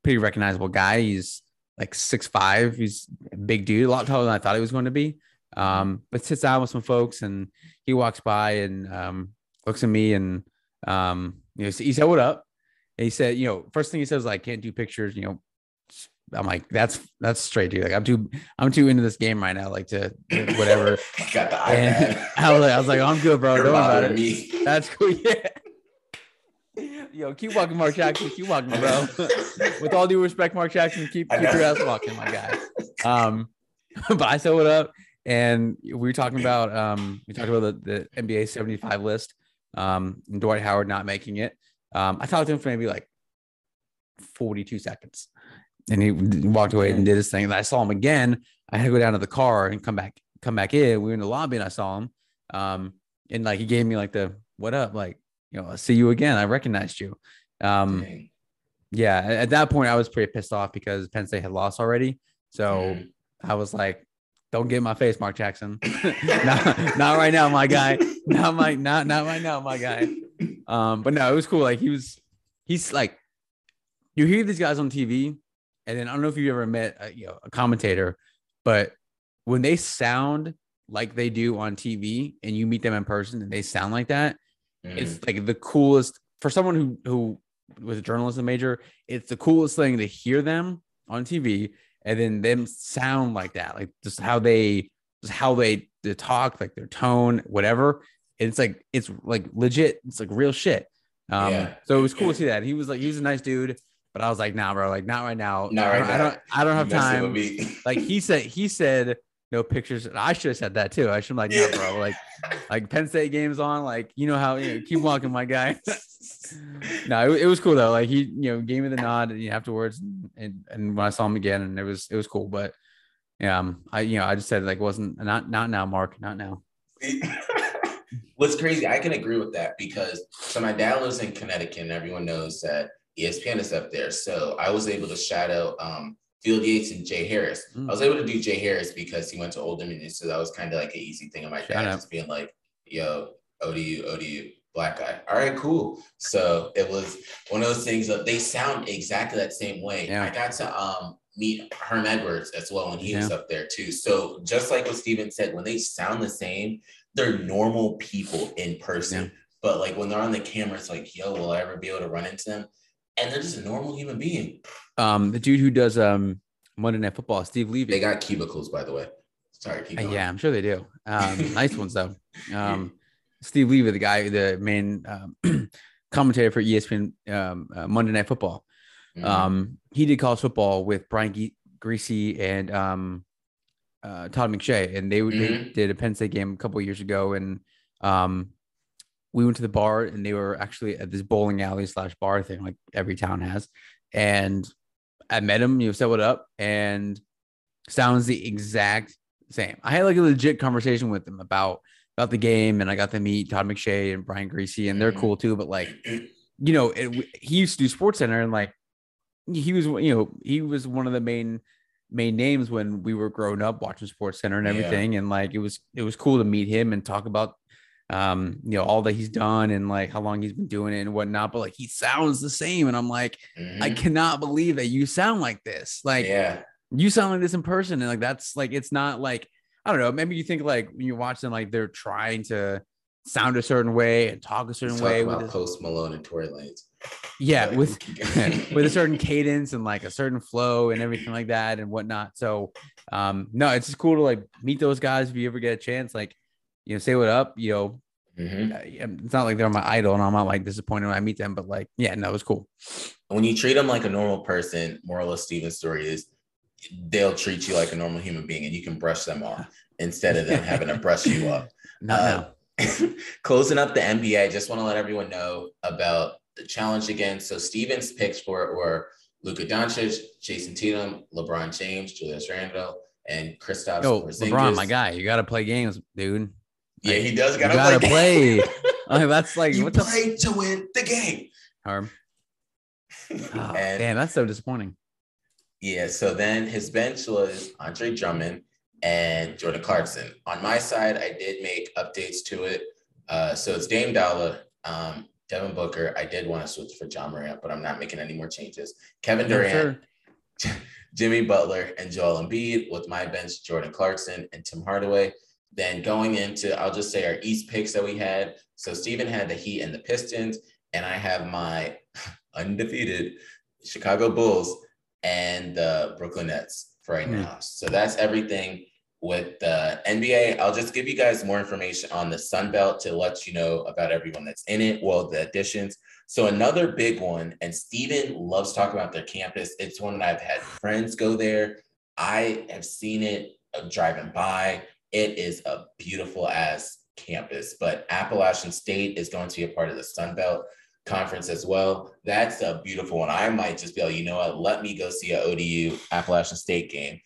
Speaker 2: pretty recognizable guy. He's like six five. He's a big dude, a lot taller than I thought he was going to be. Um, but sits down with some folks and he walks by and um, looks at me and um, you know, he said, "What up?" And he said, "You know, first thing he says, like, can't do pictures. You know, I'm like, that's that's straight, dude. Like, I'm too, I'm too into this game right now, like to whatever."
Speaker 1: Got the iPad.
Speaker 2: I was like, I was like, oh, I'm good, bro. Don't worry about it. Me. That's cool. Yeah. Yo, keep walking, Mark Jackson. Keep walking, bro. With all due respect, Mark Jackson, keep keep your ass walking, my guy. Um, but I said what up, and we were talking about um, we talked about the, the NBA 75 list, um, and Dwight Howard not making it. Um, I talked to him for maybe like 42 seconds, and he walked away and did his thing. And I saw him again. I had to go down to the car and come back, come back in. We were in the lobby, and I saw him. Um, and like he gave me like the what up, like you know, I see you again. I recognized you. Um, Dang. yeah, at that point, I was pretty pissed off because Penn State had lost already. So mm. I was like, don't get in my face, Mark Jackson. not, not right now, my guy. Not my not not right now, my guy. Um, but no, it was cool. Like he was, he's like, you hear these guys on TV, and then I don't know if you ever met a, you know a commentator, but when they sound like they do on TV, and you meet them in person, and they sound like that, mm. it's like the coolest for someone who who was a journalism major. It's the coolest thing to hear them on TV and then them sound like that, like just how they just how they, they talk, like their tone, whatever. It's like it's like legit. It's like real shit. Um, yeah. So it was cool to see that. He was like he was a nice dude, but I was like, nah, bro, like not right now.
Speaker 1: Not right I, now.
Speaker 2: I don't. I don't have time. like he said. He said no pictures. I should have said that too. I should have like, yeah. no, bro. Like, like Penn State games on. Like, you know how you know, keep walking, my guy. no, it, it, was cool though. Like he, you know, gave me the nod and afterwards, and, and when I saw him again, and it was it was cool. But yeah, um, I you know I just said like wasn't not not now, Mark, not now.
Speaker 1: What's crazy, I can agree with that because so my dad lives in Connecticut, and everyone knows that ESPN is up there. So I was able to shadow um, Field Yates and Jay Harris. Mm. I was able to do Jay Harris because he went to Old Dominion, so that was kind of like an easy thing in my dad, just being like, "Yo, ODU, ODU." black guy. All right, cool. So it was one of those things that they sound exactly that same way. Yeah. I got to um meet Herm Edwards as well when he yeah. was up there too. So just like what Steven said, when they sound the same, they're normal people in person. Yeah. But like when they're on the camera, it's like, yo, will I ever be able to run into them? And they're just a normal human being.
Speaker 2: Um, the dude who does um Monday Night Football, Steve Levy.
Speaker 1: They got cubicles, by the way. Sorry,
Speaker 2: uh, yeah, I'm sure they do. Um, nice ones though. Um, Steve Levy, the guy, the main um, commentator for ESPN um, uh, Monday Night Football. Mm-hmm. Um, he did college football with Brian G- Griese and um, uh, Todd McShay, and they, mm-hmm. they did a Penn State game a couple years ago, and um, we went to the bar, and they were actually at this bowling alley slash bar thing, like every town has, and I met him, you know, said what up, and sounds the exact same. I had like a legit conversation with him about about the game, and I got to meet Todd McShay and Brian Griese, and they're mm-hmm. cool too. But like, you know, it, he used to do Sports Center, and like, he was, you know, he was one of the main main names when we were growing up watching Sports Center and everything, yeah. and like, it was it was cool to meet him and talk about um you know all that he's done and like how long he's been doing it and whatnot but like he sounds the same and i'm like mm-hmm. i cannot believe that you sound like this like
Speaker 1: yeah
Speaker 2: you sound like this in person and like that's like it's not like I don't know. Maybe you think like when you watch them, like they're trying to sound a certain way and talk a certain way.
Speaker 1: About with Post Malone and Tory Lanez.
Speaker 2: Yeah, like, with with a certain cadence and like a certain flow and everything like that and whatnot. So, um, no, it's just cool to like meet those guys if you ever get a chance. Like, you know, say what up. You know, mm-hmm. it's not like they're my idol, and I'm not like disappointed when I meet them. But like, yeah, no, it's cool.
Speaker 1: When you treat them like a normal person, moral of Steven's story is they'll treat you like a normal human being and you can brush them off instead of them having to brush you up.
Speaker 2: No, uh,
Speaker 1: closing up the NBA, I just want to let everyone know about the challenge again. So Steven's picks for it were Luka Doncic, Jayson Tatum, LeBron James, Julius Randle, and Kristaps
Speaker 2: Yo, Porzingis. LeBron, my guy, you got to play games, dude.
Speaker 1: Yeah, he does gotta, gotta
Speaker 2: play. play. that's like
Speaker 1: you play to win the game.
Speaker 2: Herm. Oh, and, damn, that's so disappointing.
Speaker 1: Yeah, so then his bench was Andre Drummond and Jordan Clarkson. On my side, I did make updates to it. Uh, so it's Dame Dollar, um, Devin Booker. I did want to switch for Ja Morant, but I'm not making any more changes. Kevin Durant, sure. Jimmy Butler and Joel Embiid with my bench, Jordan Clarkson and Tim Hardaway. Then going into, I'll just say our East picks that we had. So Steven had the Heat and the Pistons, and I have my undefeated Chicago Bulls and the Brooklyn Nets for right mm. now. So that's everything with the NBA. I'll just give you guys more information on the Sun Belt to let you know about everyone that's in it. Well, the additions. So another big one, and Steven loves talking about their campus. It's one that I've had friends go there. I have seen it driving by. It is a beautiful ass campus, but Appalachian State is going to be a part of the Sun Belt conference as well. That's a beautiful one. I might just be like, you know what, let me go see a ODU Appalachian State game.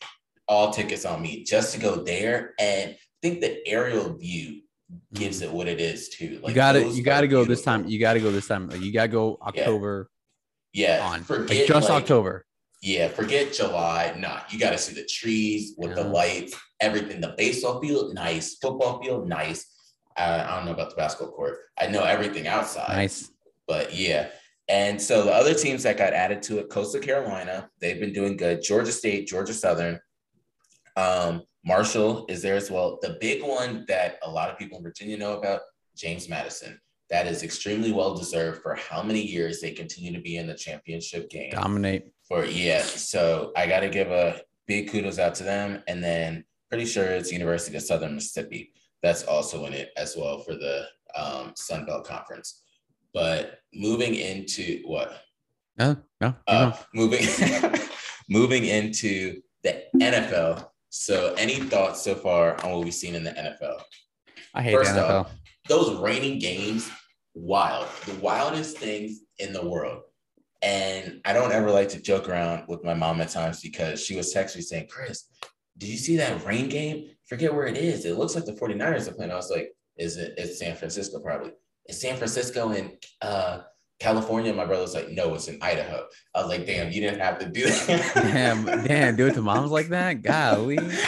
Speaker 1: All tickets on me just to go there. And I think the aerial view gives it what it is too.
Speaker 2: Like you got to you got to go beautiful. this time. You got to go this time. Like you got to go October.
Speaker 1: Yeah, yeah.
Speaker 2: on forget, like just like, October.
Speaker 1: Yeah, forget July. Nah, you got to see the trees with yeah. the lights, everything. The baseball field, nice. Football field, nice. Uh, I don't know about the basketball court. I know everything outside.
Speaker 2: Nice.
Speaker 1: But yeah. And so the other teams that got added to it, Coastal Carolina, they've been doing good. Georgia State, Georgia Southern, um, Marshall is there as well. The big one that a lot of people in Virginia know about, James Madison. That is extremely well deserved for how many years they continue to be in the championship game.
Speaker 2: Dominate.
Speaker 1: For yeah. So I gotta give a big kudos out to them. And then pretty sure it's University of Southern Mississippi. That's also in it as well for the um, Sun Belt Conference. But moving into what?
Speaker 2: No, no.
Speaker 1: Uh, moving moving into the NFL. So, any thoughts so far on what we've seen in the NFL?
Speaker 2: I hate First the NFL. Off,
Speaker 1: those raining games, wild, the wildest things in the world. And I don't ever like to joke around with my mom at times because she was texting me saying, Chris, did you see that rain game? Forget where it is. It looks like the 49ers are playing. I was like, is it? It's San Francisco, probably in San Francisco and uh, California. My brother was like, no, it's in Idaho. I was like, damn, you didn't have to do that.
Speaker 2: damn, damn, do it to moms like that? Golly.
Speaker 1: Damn.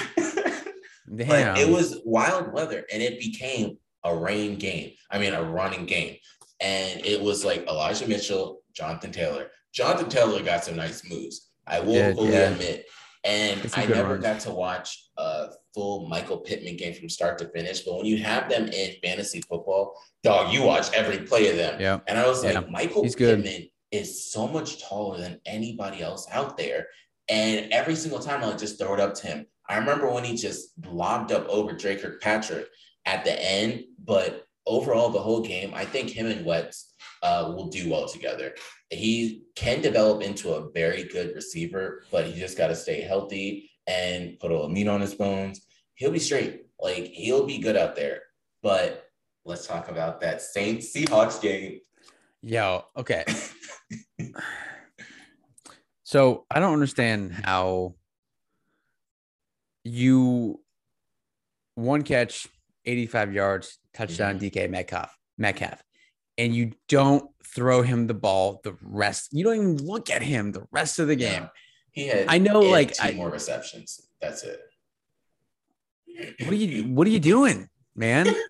Speaker 1: But it was wild weather and it became a rain game. I mean, a running game. And it was like Elijah Mitchell, Jonathan Taylor. Jonathan Taylor got some nice moves. I will yeah, fully yeah. admit. And I never got to watch a full Michael Pittman game from start to finish. But when you have them in fantasy football, dog, you watch every play of them.
Speaker 2: Yeah.
Speaker 1: And I was like, Michael He's Pittman good. is so much taller than anybody else out there. And every single time I would just throw it up to him. I remember when he just lobbed up over Drake Kirkpatrick at the end, but overall, the whole game, I think him and Wentz uh, will do well together. He can develop into a very good receiver, but he just got to stay healthy and put a little meat on his bones. He'll be straight. Like he'll be good out there. But let's talk about that Saints Seahawks game.
Speaker 2: Yo, okay. so I don't understand how you one catch, 85 yards, touchdown, mm-hmm. DK Metcalf, Metcalf, and you don't throw him the ball the rest. You don't even look at him the rest of the game. Yeah.
Speaker 1: He had.
Speaker 2: I know, like
Speaker 1: two I, more receptions. That's it.
Speaker 2: What are you? What are you doing, man?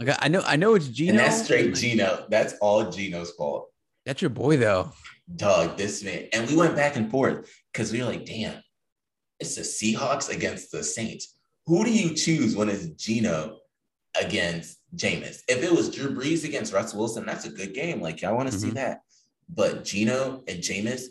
Speaker 2: Like I know, I know it's Geno.
Speaker 1: And that's straight Geno. That's all Geno's fault.
Speaker 2: That's your boy, though.
Speaker 1: Doug, this man, and we went back and forth because we were like, "Damn, it's the Seahawks against the Saints. Who do you choose when it's Geno against Jameis? If it was Drew Brees against Russ Wilson, that's a good game. Like, I want to mm-hmm. see that. But Geno and Jameis,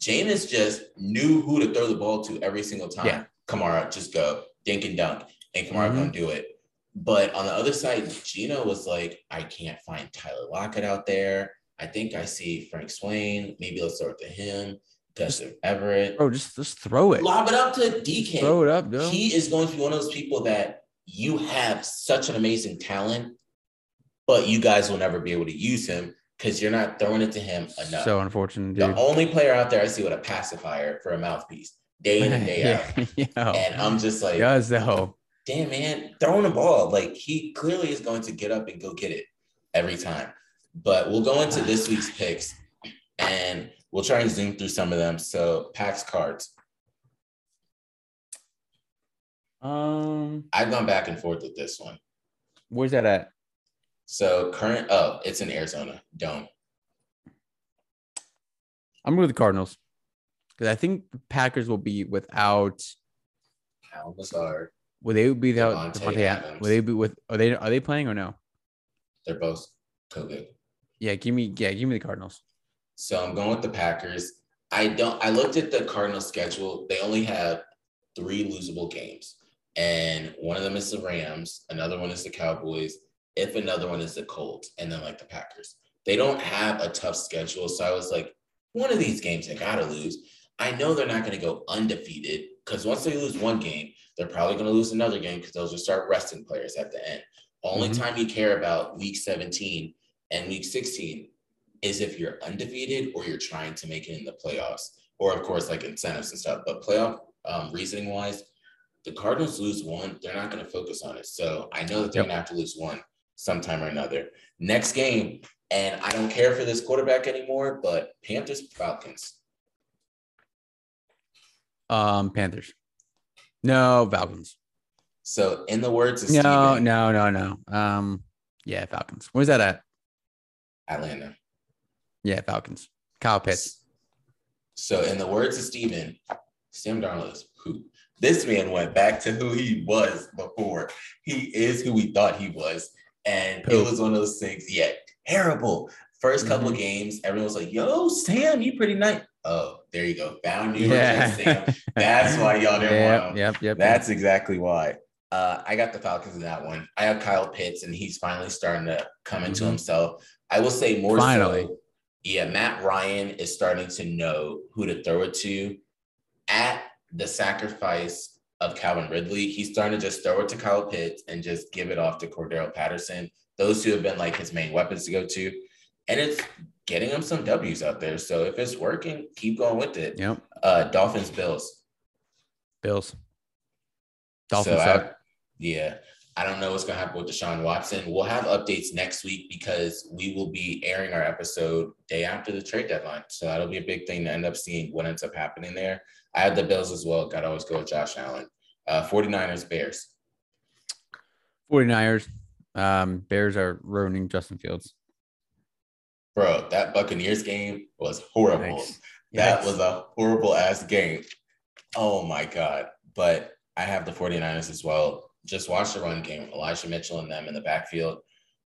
Speaker 1: Jameis just knew who to throw the ball to every single time. Yeah. Kamara, just go dink and dunk, and Kamara mm-hmm. gonna do it. But on the other side, Geno was like, I can't find Tyler Lockett out there. I think I see Frank Swain. Maybe let's throw it to him. Justin Everett.
Speaker 2: Bro, just just throw it.
Speaker 1: Lob it up to DK.
Speaker 2: Throw it up, dude.
Speaker 1: He is going to be one of those people that you have such an amazing talent, but you guys will never be able to use him because you're not throwing it to him enough.
Speaker 2: So unfortunate.
Speaker 1: Dude. The only player out there I see with a pacifier for a mouthpiece, day in and day out. yeah. And I'm just like,
Speaker 2: though
Speaker 1: damn man, throwing the ball. Like he clearly is going to get up and go get it every time. But we'll go into this week's picks and we'll try and zoom through some of them. So PAX cards.
Speaker 2: Um
Speaker 1: I've gone back and forth with this one.
Speaker 2: Where's that at?
Speaker 1: So current oh, it's in Arizona. Don't.
Speaker 2: I'm with the Cardinals. because I think the Packers will be without
Speaker 1: Al Lazard.
Speaker 2: Will they be without Davante Adams? Will they be with? Are they are they playing or no?
Speaker 1: They're both COVID.
Speaker 2: Yeah, give me yeah, give me the Cardinals.
Speaker 1: So I'm going with the Packers. I don't. I looked at the Cardinals schedule. They only have three losable games, and one of them is the Rams. Another one is the Cowboys. If another one is the Colts, and then like the Packers. They don't have a tough schedule. So I was like, one of these games they gotta lose. I know they're not going to go undefeated because once they lose one game, they're probably going to lose another game because they'll just start resting players at the end. Only mm-hmm. time you care about week 17 and week 16 is if you're undefeated or you're trying to make it in the playoffs, or of course, like incentives and stuff. But playoff um, reasoning wise, the Cardinals lose one, they're not going to focus on it. So I know that they're yep. going to have to lose one sometime or another. Next game, and I don't care for this quarterback anymore, but Panthers Falcons.
Speaker 2: Um, Panthers. No, Falcons.
Speaker 1: So, in the words of
Speaker 2: no, Steven, no, no, no. Um, yeah, Falcons. Where's that at?
Speaker 1: Atlanta.
Speaker 2: Yeah, Falcons. Kyle Pitts.
Speaker 1: So, in the words of Steven, Sam Darnold is who? This man went back to who he was before. He is who we thought he was. And it was one of those things, yeah, terrible. First couple mm-hmm. of games, everyone was like, yo, Sam, you pretty nice. Oh, there you go. Found you. Yeah. That's why y'all didn't yep, want him. Yep, yep. That's exactly why. Uh, I got the Falcons in that one. I have Kyle Pitts, and he's finally starting to come into mm-hmm. himself. I will say more finally. so. Yeah, Matt Ryan is starting to know who to throw it to. At the sacrifice of Calvin Ridley, he's starting to just throw it to Kyle Pitts and just give it off to Cordarrelle Patterson. Those two have been like his main weapons to go to. And it's getting him some W's out there. So if it's working, keep going with it.
Speaker 2: Yep.
Speaker 1: Uh, Dolphins, Bills.
Speaker 2: Bills.
Speaker 1: Dolphins. So I, yeah. I don't know what's going to happen with Deshaun Watson. We'll have updates next week because we will be airing our episode day after the trade deadline. So that'll be a big thing to end up seeing what ends up happening there. I had the Bills as well. Got to always go with Josh Allen. Uh, 49ers, Bears.
Speaker 2: 49ers. Um, Bears are ruining Justin Fields
Speaker 1: bro, that Buccaneers game was horrible. Nice. That was a horrible ass game. Oh my God. But I have the 49ers as well. Just watch the run game. Elijah Mitchell and them in the backfield.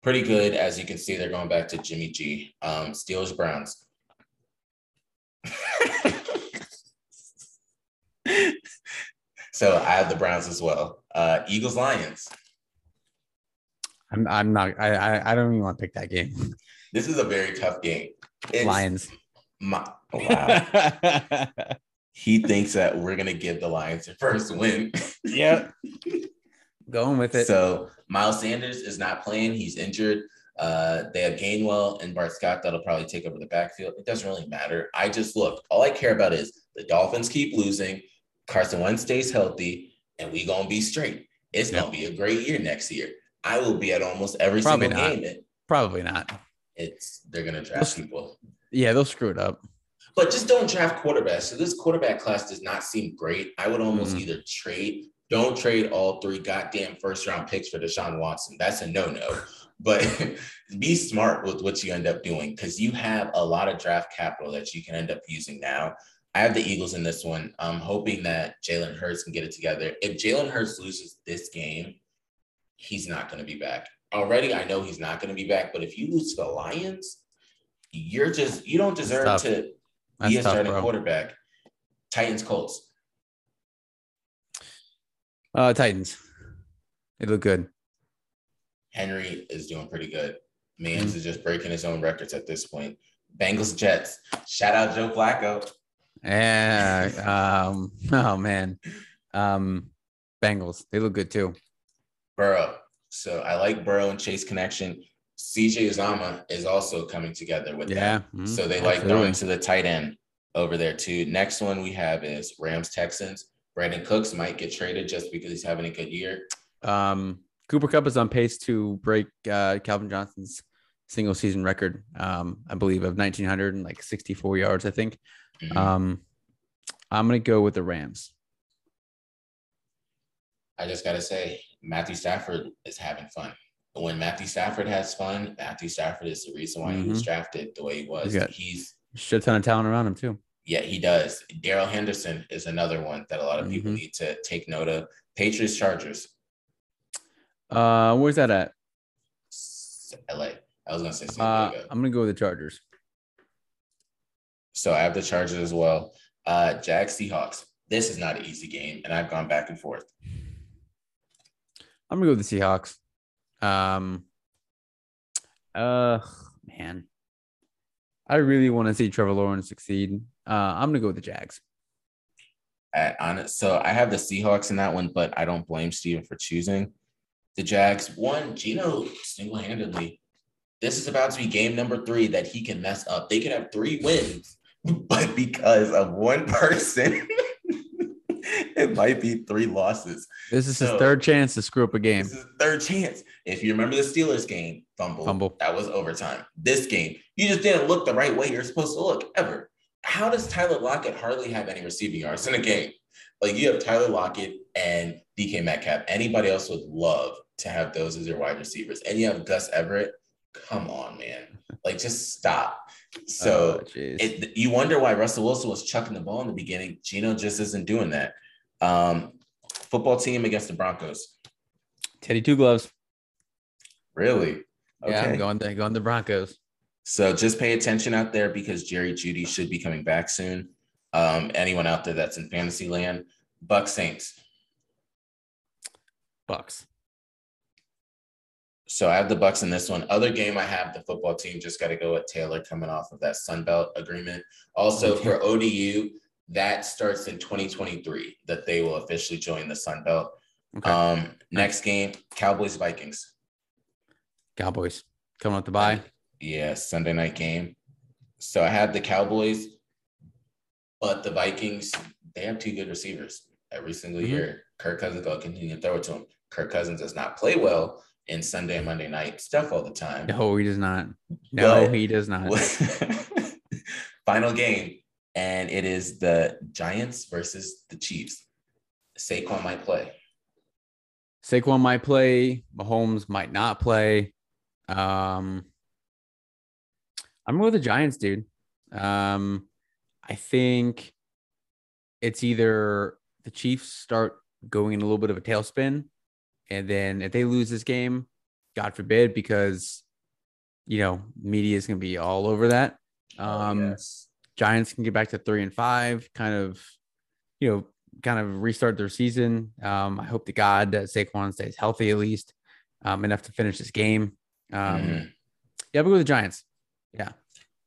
Speaker 1: Pretty good. As you can see, they're going back to Jimmy G. Um, Steelers Browns. so I have the Browns as well. Uh, Eagles Lions.
Speaker 2: I'm I'm not I, I I don't even want to pick that game.
Speaker 1: This is a very tough game.
Speaker 2: It's Lions.
Speaker 1: My, oh, wow. he thinks that we're gonna give the Lions their first win.
Speaker 2: yep. Going with it.
Speaker 1: So Miles Sanders is not playing. He's injured. Uh, they have Gainwell and Boston Scott that'll probably take over the backfield. It doesn't really matter. I just look. All I care about is the Dolphins keep losing. Carson Wentz stays healthy, and we gonna be straight. It's yep. gonna be a great year next year. I will be at almost every Probably single not. game.
Speaker 2: Probably not
Speaker 1: it's they're gonna draft people.
Speaker 2: Yeah, they'll screw it up.
Speaker 1: But just don't draft quarterbacks. So this quarterback class does not seem great. I would almost mm either trade. Don't trade all three goddamn first round picks for Deshaun Watson. That's a no no. But be smart with what you end up doing because you have a lot of draft capital that you can end up using now. I have the Eagles in this one. I'm hoping that Jalen Hurts can get it together. If Jalen Hurts loses this game, he's not going to be back already I know he's not going to be back, but if you lose to the Lions, you're just you don't deserve to That's be a starting tough, quarterback. Titans, Colts.
Speaker 2: Uh, Titans. They look good.
Speaker 1: Henry is doing pretty good. Mans mm-hmm. is just breaking his own records at this point. Bengals, Jets. Shout out Joe Flacco.
Speaker 2: Yeah. Um, oh man. Um, Bengals. They look good too.
Speaker 1: Burrow. So I like Burrow and Chase connection. CJ Uzomah is also coming together with yeah. Mm-hmm. So they like going to the tight end over there too. Next one we have is Rams Texans. Brandin Cooks might get traded just because he's having a good year.
Speaker 2: Um, Cooper Kupp is on pace to break uh, Calvin Johnson's single season record, um, I believe, of 1900 and like 64 yards, I think. Mm-hmm. Um, I'm going to go with the Rams.
Speaker 1: I just got to say, Matthew Stafford is having fun. When Matthew Stafford has fun, Matthew Stafford is the reason why mm-hmm. he was mm-hmm. drafted the way he was. He's,
Speaker 2: he's shit ton of talent around him too.
Speaker 1: Yeah, he does. Darrell Henderson is another one that a lot of people mm-hmm. need to take note of. Patriots Chargers.
Speaker 2: Uh, where's that at?
Speaker 1: LA. I was gonna say
Speaker 2: uh, I'm gonna go with the Chargers.
Speaker 1: So I have the Chargers as well. Uh, Jags Seahawks. This is not an easy game, and I've gone back and forth.
Speaker 2: I'm gonna go with the Seahawks. Um, uh, man, I really want to see Trevor Lawrence succeed. Uh, I'm gonna go with the Jags.
Speaker 1: At, on so I have the Seahawks in that one, but I don't blame Steven for choosing the Jags. One, Geno single handedly. This is about to be game number three that he can mess up. They could have three wins, but because of one person. it might be three losses.
Speaker 2: This is so, his third chance to screw up a game.
Speaker 1: third chance. If you remember the Steelers game, fumble, fumble. That was overtime. This game, you just didn't look the right way you're supposed to look ever. How does Tyler Lockett hardly have any receiving yards in a game? Like you have Tyler Lockett and DK Metcalf. Anybody else would love to have those as your wide receivers. And you have Gus Everett. Come on, man. Like just stop. So oh, it, you wonder why Russell Wilson was chucking the ball in the beginning. Geno just isn't doing that. Um, football team against the Broncos.
Speaker 2: Teddy Two Gloves.
Speaker 1: Really?
Speaker 2: Okay. Yeah, I'm going to going the Broncos.
Speaker 1: So just pay attention out there because Jerry Jeudy should be coming back soon. Um, anyone out there that's in fantasy land, Buck Saints.
Speaker 2: Bucs.
Speaker 1: So I have the Bucs in this one. Other game I have the football team just got to go with Taylor coming off of that Sun Belt agreement. Also for ODU, that starts in 2023 that they will officially join the Sun Belt. Okay. Um, next game, Cowboys Vikings.
Speaker 2: Cowboys coming up to bye.
Speaker 1: Yeah, Sunday night game. So I have the Cowboys, but the Vikings, they have two good receivers every single mm-hmm. year. Kirk Cousins will continue to throw it to him. Kirk Cousins does not play well in Sunday and Monday night stuff all the time.
Speaker 2: No, he does not. No, but, he does not.
Speaker 1: final game, and it is the Giants versus the Chiefs. Saquon might play.
Speaker 2: Saquon might play. Mahomes might not play. Um, I'm with the Giants, dude. Um, I think it's either the Chiefs start going in a little bit of a tailspin, and then if they lose this game, God forbid, because you know media is going to be all over that. Oh, um, oh, yes. Giants can get back to three and five, kind of, you know, kind of restart their season. Um, I hope to God that Saquon stays healthy at least um, enough to finish this game. Um, mm-hmm. Yeah, but with the Giants. Yeah.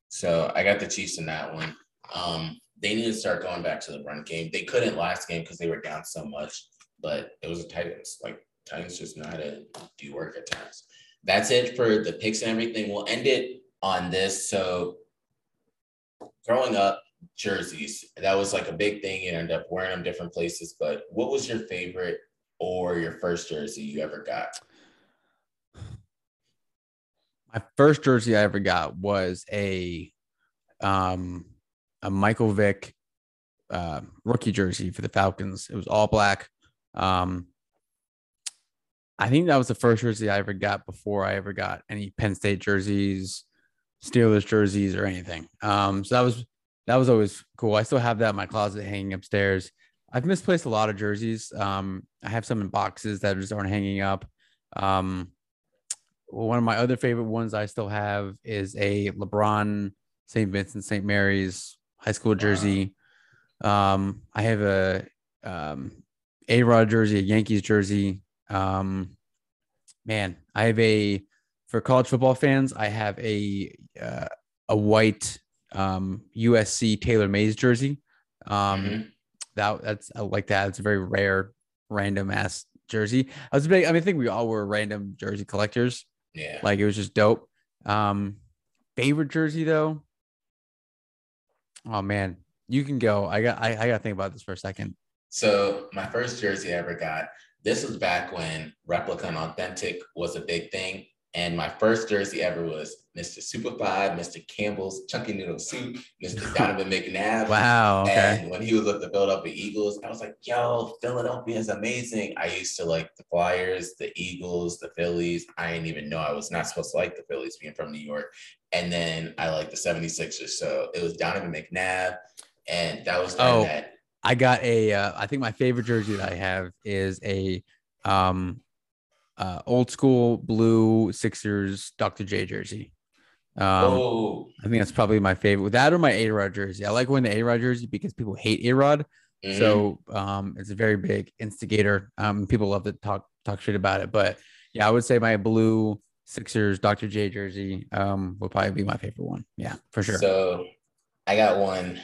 Speaker 1: So I got the Chiefs in that one. Um, they need to start going back to the run game. They couldn't last game because they were down so much, but it was the Titans. Like Titans just know how to do work at times. That's it for the picks and everything. We'll end it on this. So growing up, jerseys, that was like a big thing. You end up wearing them different places. But what was your favorite or your first jersey you ever got?
Speaker 2: My first jersey I ever got was a um a Michael Vick uh, rookie jersey for the Falcons. It was all black. Um, I think that was the first jersey I ever got before I ever got any Penn State jerseys, Steelers jerseys, or anything. Um, so that was that was always cool. I still have that in my closet hanging upstairs. I've misplaced a lot of jerseys. Um, I have some in boxes that just aren't hanging up. Um, one of my other favorite ones I still have is a LeBron St. Vincent St. Mary's high school jersey. Wow. Um, I have a um, A Rod jersey, a Yankees jersey. Um, man, I have a for college football fans. I have a uh, a white um, USC Taylor Mays jersey. Um, mm-hmm. That that's I like that. It's a very rare, random ass jersey. I was big. I mean, I think we all were random jersey collectors.
Speaker 1: Yeah,
Speaker 2: like it was just dope. Um, favorite jersey though. Oh man, you can go. I got. I, I got to think about this for a second.
Speaker 1: So my first jersey I ever got. This was back when replica and authentic was a big thing. And my first jersey ever was Mr. Super Five, Mr. Campbell's Chunky Noodle Soup, Mr. Donovan McNabb.
Speaker 2: Wow. Okay.
Speaker 1: And when he was with the Philadelphia Eagles, I was like, yo, Philadelphia is amazing. I used to like the Flyers, the Eagles, the Phillies. I didn't even know I was not supposed to like the Phillies being from New York. And then I like the 76ers. So it was Donovan McNabb and that was
Speaker 2: oh,
Speaker 1: that.
Speaker 2: I got a. Uh, I think my favorite jersey that I have is a um, uh, old school blue Sixers Dr. J jersey. Um, oh, I think that's probably my favorite. With That or my A Rod jersey. I like wearing the A Rod jersey because people hate A Rod. Mm-hmm. So um, it's a very big instigator. Um, people love to talk talk shit about it. But yeah, I would say my blue Sixers Dr. J jersey um, would probably be my favorite one. Yeah, for sure.
Speaker 1: So I got one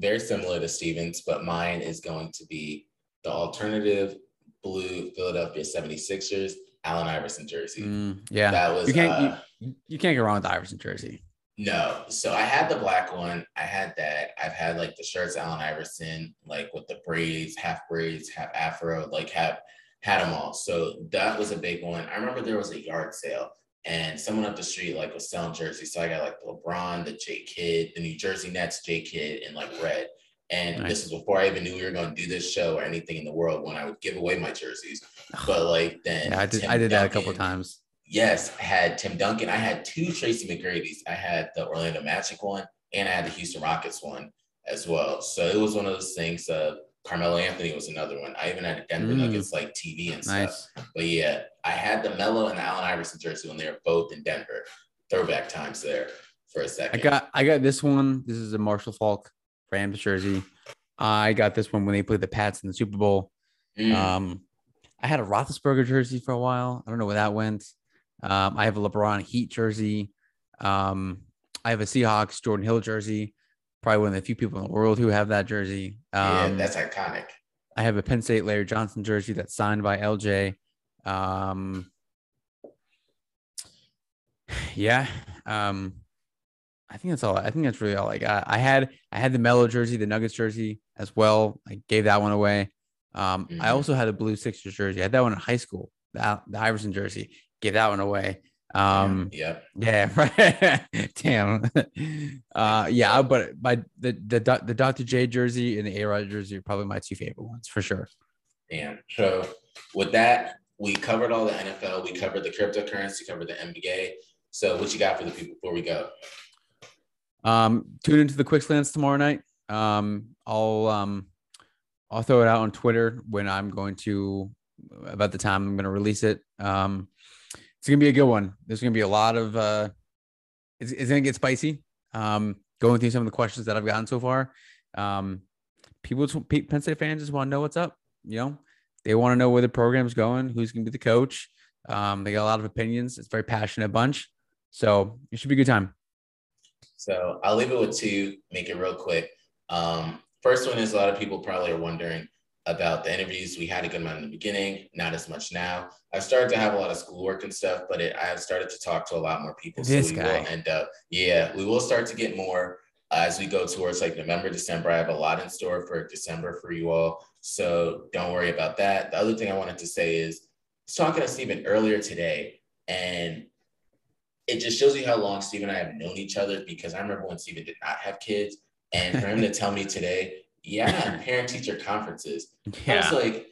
Speaker 1: very similar to Stevens, but mine is going to be the alternative blue Philadelphia 76ers Allen Iverson jersey.
Speaker 2: Mm, yeah, that was you can't uh, you, you, can't go wrong with the Iverson jersey.
Speaker 1: No, so I had the black one. I had that. I've had like the shirts Allen Iverson, like with the braids, half braids, half afro, like have had them all. So that was a big one. I remember there was a yard sale and someone up the street like was selling jerseys. So I got like the LeBron, the J Kidd, the New Jersey Nets J Kidd and like red. And nice. this is before I even knew we were going to do this show or anything in the world when I would give away my jerseys. But like then
Speaker 2: yeah, I did, I did Duncan, that a couple times.
Speaker 1: Yes, I had Tim Duncan. I had two Tracy McGrady's. I had the Orlando Magic one and I had the Houston Rockets one as well. So it was one of those things of Carmelo Anthony was another one. I even had a Denver mm. Nuggets like TV and nice. stuff. But yeah, I had the Melo and the Allen Iverson jersey when they were both in Denver. Throwback times there for a second.
Speaker 2: I got I got this one. This is a Marshall Faulk Rams jersey. I got this one when they played the Pats in the Super Bowl. Mm. Um, I had a Roethlisberger jersey for a while. I don't know where that went. Um, I have a LeBron Heat jersey. Um, I have a Seahawks Jordan Hill jersey. Probably one of the few people in the world who have that jersey.
Speaker 1: Um, yeah, that's iconic.
Speaker 2: I have a Penn State Larry Johnson jersey that's signed by LJ. Um, yeah. Um, I think that's all. I think that's really all I got. I had I had the Melo jersey, the Nuggets jersey as well. I gave that one away. Um, mm-hmm. I also had a blue Sixers jersey. I had that one in high school. The, the Iverson jersey. Gave that one away. Um,
Speaker 1: yeah.
Speaker 2: Yeah. Right. Damn. Uh, yeah. But by the the the Dr. J jersey and the A Rod jersey are probably my two favorite ones for sure.
Speaker 1: Damn. So with that, we covered all the NFL. We covered the cryptocurrency. Covered the NBA. So what you got for the people before we go?
Speaker 2: Um, tune into the Quick Slants tomorrow night. Um, I'll um, I'll throw it out on Twitter when I'm going to about the time I'm going to release it. Um, it's gonna be a good one. There's gonna be a lot of uh, it's, it's gonna get spicy. Um, going through some of the questions that I've gotten so far. Um, people, Penn State fans just want to know what's up. You know, they want to know where the program's going, who's gonna be the coach. Um, they got a lot of opinions. It's a very passionate bunch, so it should be a good time.
Speaker 1: So I'll leave it with two, make it real quick. Um, first one is a lot of people probably are wondering about the interviews. We had a good amount in the beginning, not as much now. I've started to have a lot of schoolwork and stuff, but it, I have started to talk to a lot more people.
Speaker 2: This
Speaker 1: so
Speaker 2: we guy.
Speaker 1: will end up, yeah, we will start to get more as we go towards like November, December. I have a lot in store for December for you all. So don't worry about that. The other thing I wanted to say is, I was talking to Steven earlier today, and it just shows you how long Steve and I have known each other because I remember when Steven did not have kids. And for him to tell me today, yeah, parent teacher conferences. Yeah. I was like,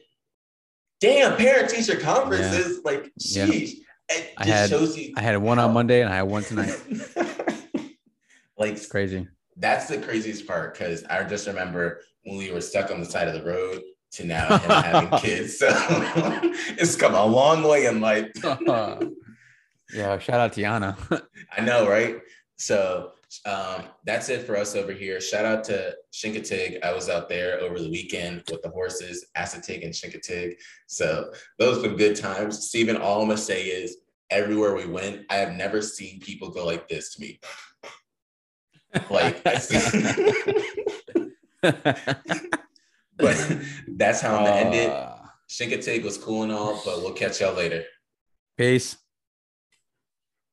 Speaker 1: damn, parent teacher conferences. Yeah. Like, sheesh. Yeah.
Speaker 2: I had, you- I had one on Monday and I had one tonight.
Speaker 1: like,
Speaker 2: it's crazy.
Speaker 1: That's the craziest part because I just remember when we were stuck on the side of the road to now having kids. So it's come a long way in life.
Speaker 2: Yeah, shout out to Yana.
Speaker 1: I know, right? So um, that's it for us over here. Shout out to Chincoteague. I was out there over the weekend with the horses, Assateague and Chincoteague. So those were good times. Steven, all I'm gonna say is everywhere we went, I have never seen people go like this to me. Like, but that's how I'm gonna end it. Uh. Chincoteague was cool and all, but we'll catch y'all later.
Speaker 2: Peace.